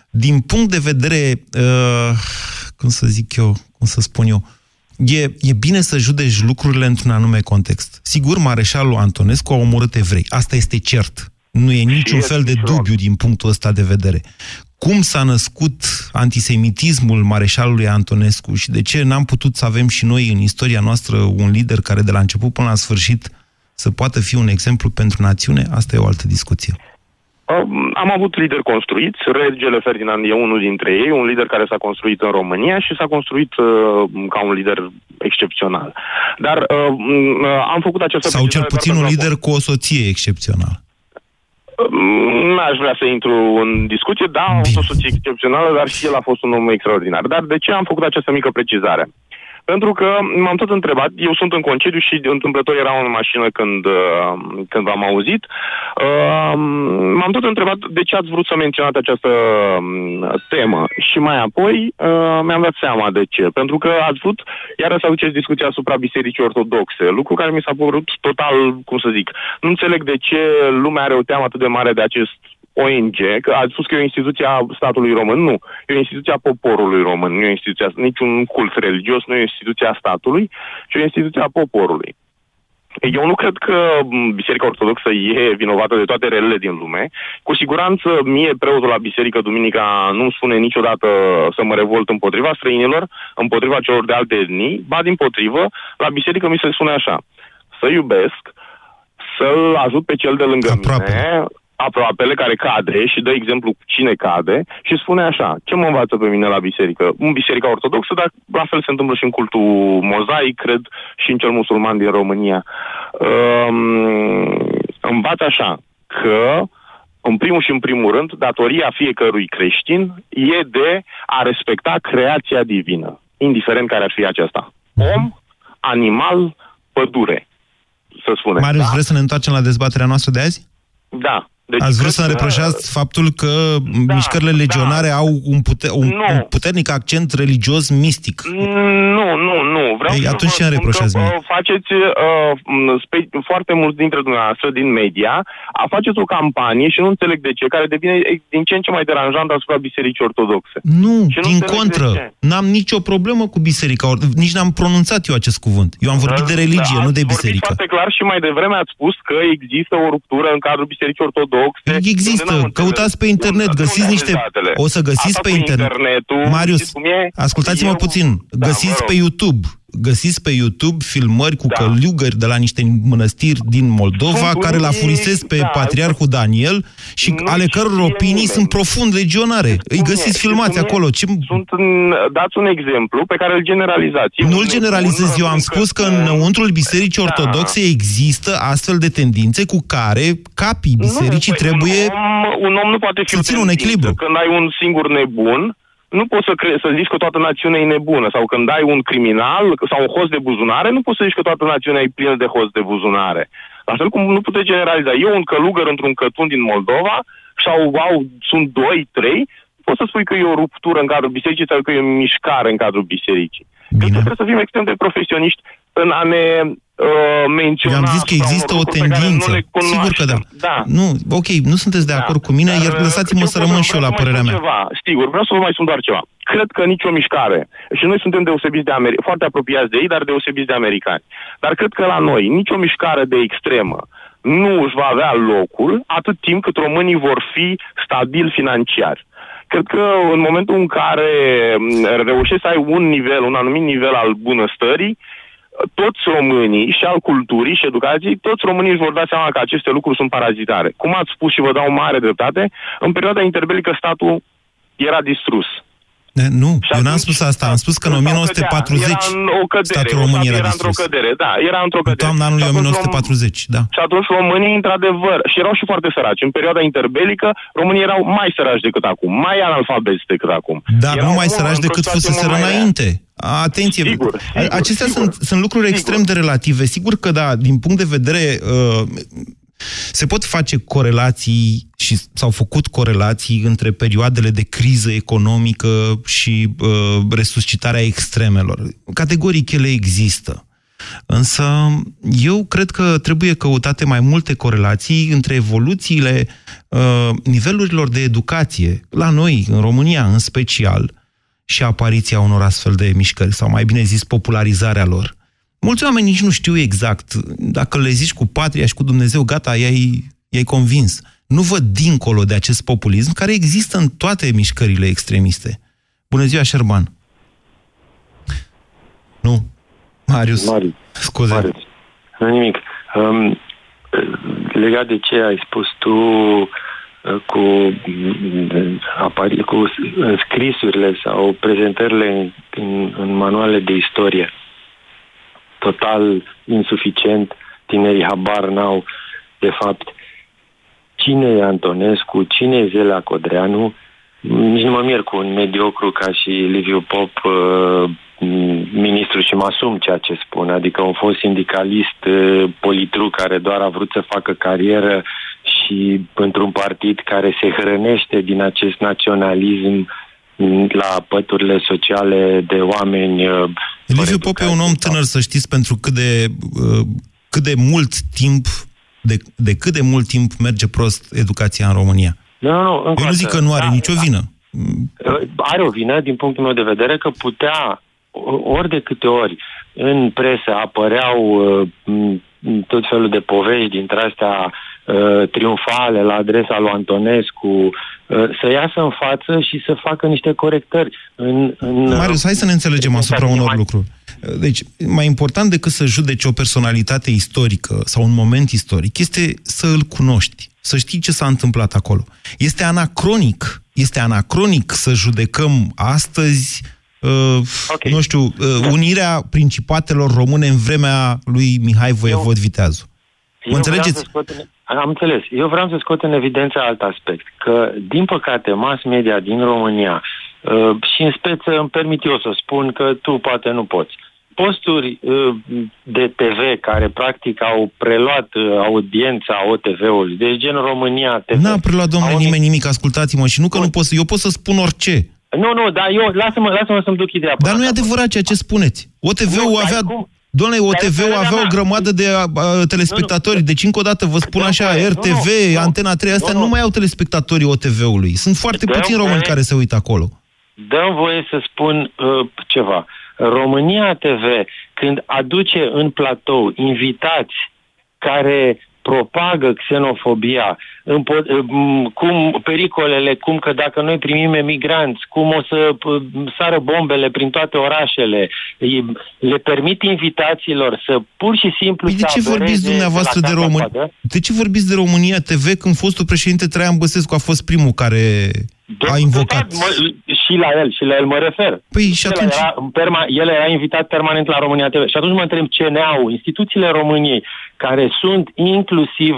[SPEAKER 3] Din punct de vedere, uh, cum să zic eu, cum să spun eu, e, e bine să judeci lucrurile într-un anume context. Sigur, Mareșalul Antonescu a omorât evrei. Asta este cert. Nu e niciun
[SPEAKER 11] este
[SPEAKER 3] fel de
[SPEAKER 11] niciun.
[SPEAKER 3] dubiu din punctul ăsta de vedere. Cum s-a născut antisemitismul Mareșalului Antonescu și de ce n-am putut să avem și noi în istoria noastră un lider care de la început până la sfârșit să poată fi un exemplu pentru națiune, asta e o altă discuție.
[SPEAKER 11] Um, Am avut lideri construiți, regele Ferdinand e unul dintre ei, un lider care s-a construit în România și s-a construit uh, ca un lider excepțional. Dar uh, m, uh, am făcut această
[SPEAKER 3] Sau cel
[SPEAKER 11] precizare doar
[SPEAKER 3] puțin un
[SPEAKER 11] pentru a-
[SPEAKER 3] lider cu o soție excepțională.
[SPEAKER 11] Mm, N-aș vrea să intru în discuție, da, a fost o soție excepțională, dar și el a fost un om extraordinar. Dar de ce am făcut această mică precizare? Pentru că m-am tot întrebat, eu sunt în concediu și întâmplător eram în mașină când, uh, când v-am auzit, uh, m-am tot întrebat de ce ați vrut să menționați această um, temă și mai apoi uh, mi-am dat seama de ce. Pentru că ați vrut iară să aduceți discuția asupra Bisericii Ortodoxe, lucru care mi s-a părut total, cum să zic, nu înțeleg de ce lumea are o teamă atât de mare de acest ONG, că ați spus că e o instituție a statului român, nu. E o instituție a poporului român, nu e o instituție, a- niciun cult religios, nu e o instituție a statului, ci o instituție a poporului. Eu nu cred că m, Biserica Ortodoxă e vinovată de toate relele din lume. Cu siguranță, mie, preotul la biserică, duminica, nu-mi spune niciodată să mă revolt împotriva străinilor, împotriva celor de alte etnii, ba din potrivă, la biserică mi se spune așa, să iubesc, să-l ajut pe cel de lângă
[SPEAKER 3] Aproape.
[SPEAKER 11] mine, aproapele care cade și dă exemplu cu cine cade și spune așa, ce mă învață pe mine la biserică? În biserica ortodoxă, dar la fel se întâmplă și în cultul mozaic, cred, și în cel musulman din România. Um, învață așa, că în primul și în primul rând, datoria fiecărui creștin e de a respecta creația divină, indiferent care ar fi aceasta. Om, animal, pădure, să spunem.
[SPEAKER 3] Marius,
[SPEAKER 11] da?
[SPEAKER 3] vreți să ne întoarcem la dezbaterea noastră de azi?
[SPEAKER 11] Da. Deci
[SPEAKER 3] Ați vrut
[SPEAKER 11] cred
[SPEAKER 3] să ne
[SPEAKER 11] că-
[SPEAKER 3] reproșați faptul că
[SPEAKER 11] Da,
[SPEAKER 3] mișcările
[SPEAKER 11] da.
[SPEAKER 3] legionare au un, pute- un,
[SPEAKER 11] Nu.
[SPEAKER 3] un puternic accent religios mistic.
[SPEAKER 11] Nu, nu, nu. Vreau
[SPEAKER 3] Ei,
[SPEAKER 11] să
[SPEAKER 3] atunci
[SPEAKER 11] vă
[SPEAKER 3] ce îmi
[SPEAKER 11] spun
[SPEAKER 3] reproșați
[SPEAKER 11] că,
[SPEAKER 3] mie?
[SPEAKER 11] uh, faceți uh, m, spe- foarte mulți dintre dumneavoastră din media, a faceți o campanie și nu înțeleg de ce, care devine e, din ce în ce mai deranjant asupra Bisericii Ortodoxe.
[SPEAKER 3] Nu,
[SPEAKER 11] Și nu
[SPEAKER 3] din
[SPEAKER 11] înțeleg de
[SPEAKER 3] contră.
[SPEAKER 11] ce.
[SPEAKER 3] N-am nicio problemă cu biserica. Or- Nici n-am pronunțat eu acest cuvânt. Eu am vorbit de religie,
[SPEAKER 11] Ați
[SPEAKER 3] nu de
[SPEAKER 11] vorbit
[SPEAKER 3] biserică.
[SPEAKER 11] foarte clar și mai devreme ați spus că există o ruptură în cadrul Bisericii Ortodoxe.
[SPEAKER 3] Există.
[SPEAKER 11] unde n-am înțeles.
[SPEAKER 3] Căutați pe internet,
[SPEAKER 11] Unde-
[SPEAKER 3] găsiți
[SPEAKER 11] unde
[SPEAKER 3] niște...
[SPEAKER 11] aveți datele?
[SPEAKER 3] O să găsiți
[SPEAKER 11] Asta
[SPEAKER 3] pe
[SPEAKER 11] cu
[SPEAKER 3] internet.
[SPEAKER 11] internetul,
[SPEAKER 3] Marius,
[SPEAKER 11] știți cum e?
[SPEAKER 3] ascultați-mă
[SPEAKER 11] Eu-
[SPEAKER 3] puțin.
[SPEAKER 11] Da,
[SPEAKER 3] Găsiți
[SPEAKER 11] vă
[SPEAKER 3] pe
[SPEAKER 11] rog.
[SPEAKER 3] YouTube. Găsiți pe YouTube filmări cu
[SPEAKER 11] Da.
[SPEAKER 3] căliugări de la niște mănăstiri din Moldova
[SPEAKER 11] Sunt
[SPEAKER 3] care l-a
[SPEAKER 11] unii-
[SPEAKER 3] furisesc pe
[SPEAKER 11] da,
[SPEAKER 3] patriarhul Daniel și
[SPEAKER 11] nu
[SPEAKER 3] ale căror
[SPEAKER 11] știe
[SPEAKER 3] opinii
[SPEAKER 11] nimeni.
[SPEAKER 3] sunt profund legionare. Îi
[SPEAKER 11] Cum e?
[SPEAKER 3] găsiți
[SPEAKER 11] Știți
[SPEAKER 3] filmați
[SPEAKER 11] cum e?
[SPEAKER 3] acolo. Ce...
[SPEAKER 11] Sunt în, dați un exemplu pe care îl generalizați. Eu
[SPEAKER 3] Nu-l
[SPEAKER 11] nu
[SPEAKER 3] generalizez
[SPEAKER 11] spun
[SPEAKER 3] eu, am
[SPEAKER 11] că-
[SPEAKER 3] spus că înăuntrul Bisericii
[SPEAKER 11] Da.
[SPEAKER 3] Ortodoxe există astfel de tendințe cu care capii bisericii
[SPEAKER 11] Nu, păi,
[SPEAKER 3] trebuie...
[SPEAKER 11] Un om, un om nu poate fi
[SPEAKER 3] să
[SPEAKER 11] o
[SPEAKER 3] țină un
[SPEAKER 11] tendință.
[SPEAKER 3] echilibru.
[SPEAKER 11] Când ai un singur nebun, nu poți să, cre- să zici că toată națiunea e nebună. Sau când ai un criminal sau un host de buzunare, nu poți să zici că toată națiunea e plină de host de buzunare. La fel cum nu puteți generaliza. Eu, un călugăr într-un cătun din Moldova, sau au, sunt doi, trei, poți să spui că e o ruptură în cadrul bisericii sau că e o mișcare în cadrul bisericii. Cred că
[SPEAKER 3] Bine.
[SPEAKER 11] trebuie să fim extrem de profesioniști în a ne uh, menționa...
[SPEAKER 3] Eu am zis că
[SPEAKER 11] asupra
[SPEAKER 3] există
[SPEAKER 11] unor
[SPEAKER 3] o
[SPEAKER 11] lucruri pe care
[SPEAKER 3] tendință.
[SPEAKER 11] nu le
[SPEAKER 3] Sigur că da.
[SPEAKER 11] cunoaștem. Da.
[SPEAKER 3] Nu, ok, nu sunteți de
[SPEAKER 11] Da.
[SPEAKER 3] acord cu mine,
[SPEAKER 11] Dar,
[SPEAKER 3] iar lăsați-mă
[SPEAKER 11] eu
[SPEAKER 3] să
[SPEAKER 11] vreau
[SPEAKER 3] rămân și eu
[SPEAKER 11] vreau
[SPEAKER 3] la
[SPEAKER 11] să mai
[SPEAKER 3] părerea
[SPEAKER 11] spun
[SPEAKER 3] mea.
[SPEAKER 11] Ceva. Sigur, vreau să vă mai spun doar ceva. Cred că nicio mișcare, și noi suntem deosebiți de americani, foarte apropiați de ei, dar deosebiți de americani. Dar cred că la noi nicio mișcare de extremă nu își va avea locul atât timp cât românii vor fi stabili financiar. Cred că în momentul în care m, reușești să ai un nivel, un anumit nivel al bunăstării, toți românii și al culturii și educației, toți românii își vor da seama că aceste lucruri sunt parazitare. Cum ați spus și vă dau mare dreptate, în perioada interbelică statul era distrus.
[SPEAKER 3] Ne, Nu,
[SPEAKER 11] Și
[SPEAKER 3] eu n-am
[SPEAKER 11] atunci
[SPEAKER 3] spus asta, am spus că în
[SPEAKER 11] statul
[SPEAKER 3] 1940
[SPEAKER 11] Era în o cădere,
[SPEAKER 3] statul României era
[SPEAKER 11] era într-o
[SPEAKER 3] distrus.
[SPEAKER 11] cădere, da, era într-o
[SPEAKER 3] În
[SPEAKER 11] cădere.
[SPEAKER 3] toamna anului
[SPEAKER 11] Și atunci rom-
[SPEAKER 3] 1940, da.
[SPEAKER 11] și atunci românii, într-adevăr, și erau și foarte săraci. În perioada interbelică, românii erau mai săraci decât acum, mai analfabeti decât acum.
[SPEAKER 3] Dar
[SPEAKER 11] Erau
[SPEAKER 3] nu mai
[SPEAKER 11] mult-
[SPEAKER 3] săraci
[SPEAKER 11] într-o
[SPEAKER 3] decât
[SPEAKER 11] situație
[SPEAKER 3] fuseseră
[SPEAKER 11] mult mai rea.
[SPEAKER 3] înainte. Atenție,
[SPEAKER 11] Sigur,
[SPEAKER 3] A-
[SPEAKER 11] sigur,
[SPEAKER 3] acestea
[SPEAKER 11] sigur.
[SPEAKER 3] sunt, sunt lucruri
[SPEAKER 11] Sigur.
[SPEAKER 3] extrem de relative. Sigur că da, din punct de vedere uh, se pot face corelații și s-au făcut corelații între perioadele de criză economică și uh, resuscitarea extremelor. Categoric ele există. Însă eu cred că trebuie căutate mai multe corelații între evoluțiile uh, nivelurilor de educație, la noi, în România în special, și apariția unor astfel de mișcări, sau mai bine zis, popularizarea lor. Mulți oameni nici nu știu exact. Dacă le zici cu patria și cu Dumnezeu, gata, i-ai, i-ai convins. Nu văd dincolo de acest populism care există în toate mișcările extremiste. Bună ziua, Șerban! Nu. Marius.
[SPEAKER 12] Marius.
[SPEAKER 3] Scuze.
[SPEAKER 12] Marius. Nu nimic. Um, legat de ce ai spus tu, uh, cu, mm, apari, cu uh, scrisurile sau prezentările în, în, în manuale de istorie. Total insuficient, tinerii habar n-au, de fapt, cine e Antonescu, cine e Zelea Codreanu, nici nu mă mir cu un mediocru ca și Liviu Pop, uh, ministru și mă asum ceea ce spun, adică un fost sindicalist uh, politru care doar a vrut să facă carieră și într-un partid care se hrănește din acest naționalism mm, la păturile sociale de oameni. uh,
[SPEAKER 3] Liviu Pop e un om tânăr, să știți, pentru cât de, uh, cât de mult timp, de, de cât de mult timp merge prost educația în România.
[SPEAKER 12] Nu, nu, nu. încă
[SPEAKER 3] Eu
[SPEAKER 12] o nu
[SPEAKER 3] nu zic că nu are nicio vină.
[SPEAKER 12] Are o vină, din punctul meu de vedere, că putea, ori de câte ori, în presă apăreau uh, m, tot felul de povești dintre astea uh, triumfale la adresa lui Antonescu, uh, să iasă în față și să facă niște corectări. În, în,
[SPEAKER 3] Marius, hai să ne înțelegem asupra unor lucruri. Deci, mai important decât să judeci o personalitate istorică sau un moment istoric, este să îl cunoști, să știi ce s-a întâmplat acolo. Este anacronic, este anacronic să judecăm astăzi, uh, okay. nu știu, uh, unirea principatelor române în vremea lui Mihai Voievod Viteazu.
[SPEAKER 12] Eu
[SPEAKER 3] Mă
[SPEAKER 12] vreau
[SPEAKER 3] înțelegeți?
[SPEAKER 12] să scot în- Am înțeles. Eu vreau să scot în evidență alt aspect. Că, din păcate, mass media din România uh, și în speță îmi permit eu să spun că tu poate nu poți. Posturi uh, de TV care practic au preluat uh, audiența OTV-ului, deci gen România TV.
[SPEAKER 3] N-a preluat, domnule,
[SPEAKER 12] au
[SPEAKER 3] nimeni nimic, ascultați-mă, și nu că nu pot să... Eu pot să spun orice.
[SPEAKER 12] Nu, nu, dar eu, lasă-mă, lasă-mă să-mi duc ideea.
[SPEAKER 3] Dar nu e adevărat ceea ce spuneți. OTV-ul
[SPEAKER 12] Nu, dar
[SPEAKER 3] avea...
[SPEAKER 12] cum?
[SPEAKER 3] Domnule,
[SPEAKER 12] Dar
[SPEAKER 3] OTV-ul
[SPEAKER 12] părerea
[SPEAKER 3] avea o
[SPEAKER 12] mea-
[SPEAKER 3] grămadă de a, a, telespectatori. Deci, încă o dată, vă spun
[SPEAKER 12] Dăm
[SPEAKER 3] așa,
[SPEAKER 12] voie. Nu,
[SPEAKER 3] RTV,
[SPEAKER 12] nu, nu.
[SPEAKER 3] Antena 3, astea
[SPEAKER 12] Nu,
[SPEAKER 3] nu,
[SPEAKER 12] nu.
[SPEAKER 3] mai au telespectatorii OTV-ului. Sunt foarte
[SPEAKER 12] Dăm
[SPEAKER 3] puțini români
[SPEAKER 12] voie.
[SPEAKER 3] care se uită acolo.
[SPEAKER 12] dăm voie să spun uh, ceva. România TV, când aduce în platou invitați care propagă xenofobia, împo- m, cum pericolele, cum că dacă noi primim emigranți, cum o să p- sară bombele prin toate orașele, îi- le permit invitațiilor să pur și simplu
[SPEAKER 3] Păi de
[SPEAKER 12] să
[SPEAKER 3] ce vorbiți
[SPEAKER 12] abereze
[SPEAKER 3] dumneavoastră
[SPEAKER 12] la
[SPEAKER 3] de
[SPEAKER 12] Casa
[SPEAKER 3] România?
[SPEAKER 12] Coadă.
[SPEAKER 3] De ce vorbiți de România TV când fostul președinte Traian Băsescu a fost primul care a invocat?
[SPEAKER 12] Da, mă, și la el, și la el mă refer.
[SPEAKER 3] Păi și
[SPEAKER 12] el
[SPEAKER 3] atunci...
[SPEAKER 12] Era, în perma, el era invitat permanent la România TV. Și atunci mă întreb ce ne-au instituțiile României, care sunt inclusiv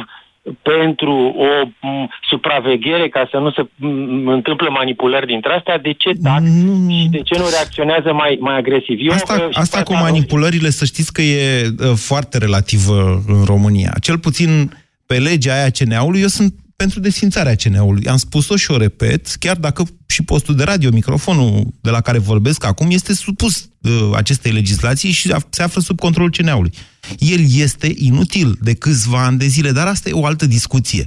[SPEAKER 12] pentru o m, supraveghere ca să nu se m, întâmplă manipulări dintre astea, de ce tac și de ce nu reacționează mai, mai agresiv? Eu,
[SPEAKER 3] Asta,
[SPEAKER 12] uh, și
[SPEAKER 3] asta cu
[SPEAKER 12] asta-
[SPEAKER 3] manipulările, să știți că e uh, foarte relativă în România. Cel puțin pe legea aia CNA-ului, eu sunt pentru desfințarea CNA-ului. Am spus-o și o repet, chiar dacă și postul de radio, microfonul de la care vorbesc acum, este supus uh, acestei legislații și af- se află sub controlul CNA-ului. El este inutil de câțiva ani de zile, dar asta e o altă discuție.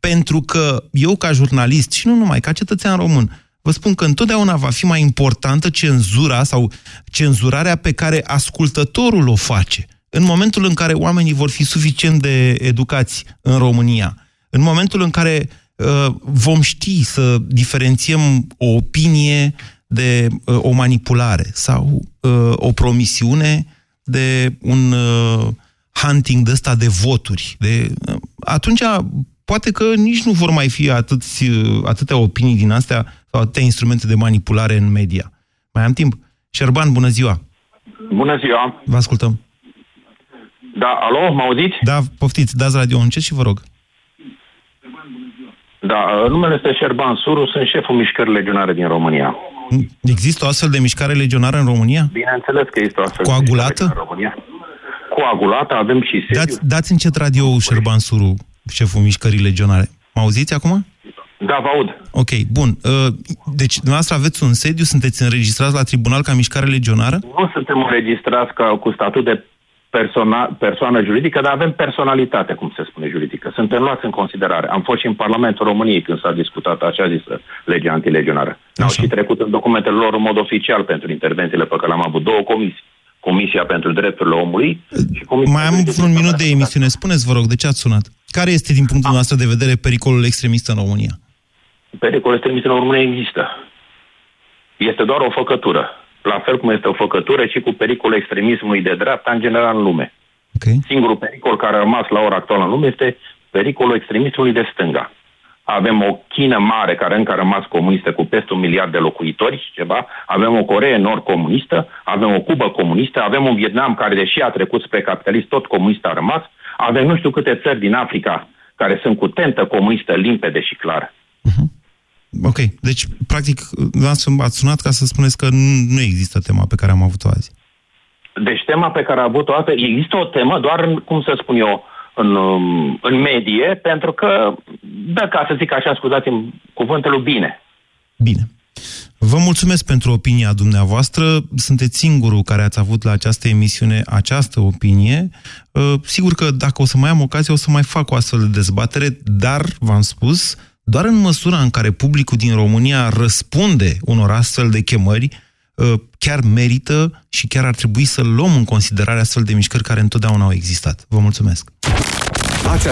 [SPEAKER 3] Pentru că eu, ca jurnalist, și nu numai, ca cetățean român, vă spun că întotdeauna va fi mai importantă cenzura sau cenzurarea pe care ascultătorul o face. În momentul în care oamenii vor fi suficient de educați în România, în momentul în care uh, vom ști să diferențiem o opinie de uh, o manipulare sau uh, o promisiune de un uh, hunting de ăsta de voturi. De, uh, atunci poate că nici nu vor mai fi atâți, uh, atâtea opinii din astea sau atâtea instrumente de manipulare în media. Mai am timp? Șerban, bună ziua!
[SPEAKER 13] Bună ziua!
[SPEAKER 3] Vă ascultăm.
[SPEAKER 13] Da, alo, mă auziți?
[SPEAKER 3] Da, poftiți, dați radio încet și vă rog.
[SPEAKER 13] Da, uh, numele este Șerban Suru, sunt șeful mișcării legionare din România.
[SPEAKER 3] Există o astfel de mișcare legionară în România?
[SPEAKER 13] Bineînțeles că este o astfel de
[SPEAKER 3] Coagulată?
[SPEAKER 13] mișcare în România. Coagulată, avem și sediu.
[SPEAKER 3] Dați, dați încet radio Șerban Suru, șeful mișcării legionare. Mă auziți acum?
[SPEAKER 13] Da, vă aud.
[SPEAKER 3] Ok, bun. Uh, Deci, dumneavoastră aveți un sediu, sunteți înregistrați la tribunal ca mișcare legionară?
[SPEAKER 13] Nu suntem înregistrați ca, cu statut de persona, persoană juridică, dar avem personalitate, cum se spune juridică. Suntem luați în considerare. Am fost și în Parlamentul României când s-a discutat așa zisă lege antilegionară. Au și trecut în documentele lor în mod oficial pentru intervențiile pe care le-am avut. Două comisii. Comisia pentru Drepturile Omului și Comisia
[SPEAKER 3] Mai am vreun minut de emisiune. Spuneți, vă rog, de ce ați sunat? Care este, din punctul nostru de vedere, pericolul extremist în România?
[SPEAKER 13] Pericolul extremist în România există. Este doar o făcătură. La fel cum este o făcătură și cu pericolul extremismului de dreapta în general în lume.
[SPEAKER 3] Okay.
[SPEAKER 13] Singurul pericol care a rămas la ora actuală în lume este pericolul extremismului de stânga. avem o China mare care încă a rămas comunistă cu peste un miliard de locuitori, ceva, avem o Coree nord comunistă, avem o Cuba comunistă, avem un Vietnam care, deși a trecut spre capitalist, tot comunist a rămas, avem nu știu câte țări din Africa care sunt cu tentă comunistă limpede și clară.
[SPEAKER 3] Ok, deci, practic, ați ați sunat ca să spuneți că nu nu există tema pe care am avut-o azi.
[SPEAKER 13] Deci tema pe care a avut-o asta, există o temă doar, în, cum să spun eu, în, um, în medie, pentru că, da, ca să zic așa, scuzați-mi cuvântul bine.
[SPEAKER 3] Bine. Vă mulțumesc pentru opinia dumneavoastră. Sunteți singurul care ați avut la această emisiune această opinie. Uh, Sigur că dacă o să mai am ocazie, o să mai fac o astfel de dezbatere, dar, v-am spus, doar în măsura în care publicul din România răspunde unor astfel de chemări, uh, chiar merită și chiar ar trebui să luăm în considerare astfel de mișcări care întotdeauna au existat. Vă mulțumesc!
[SPEAKER 4] Ați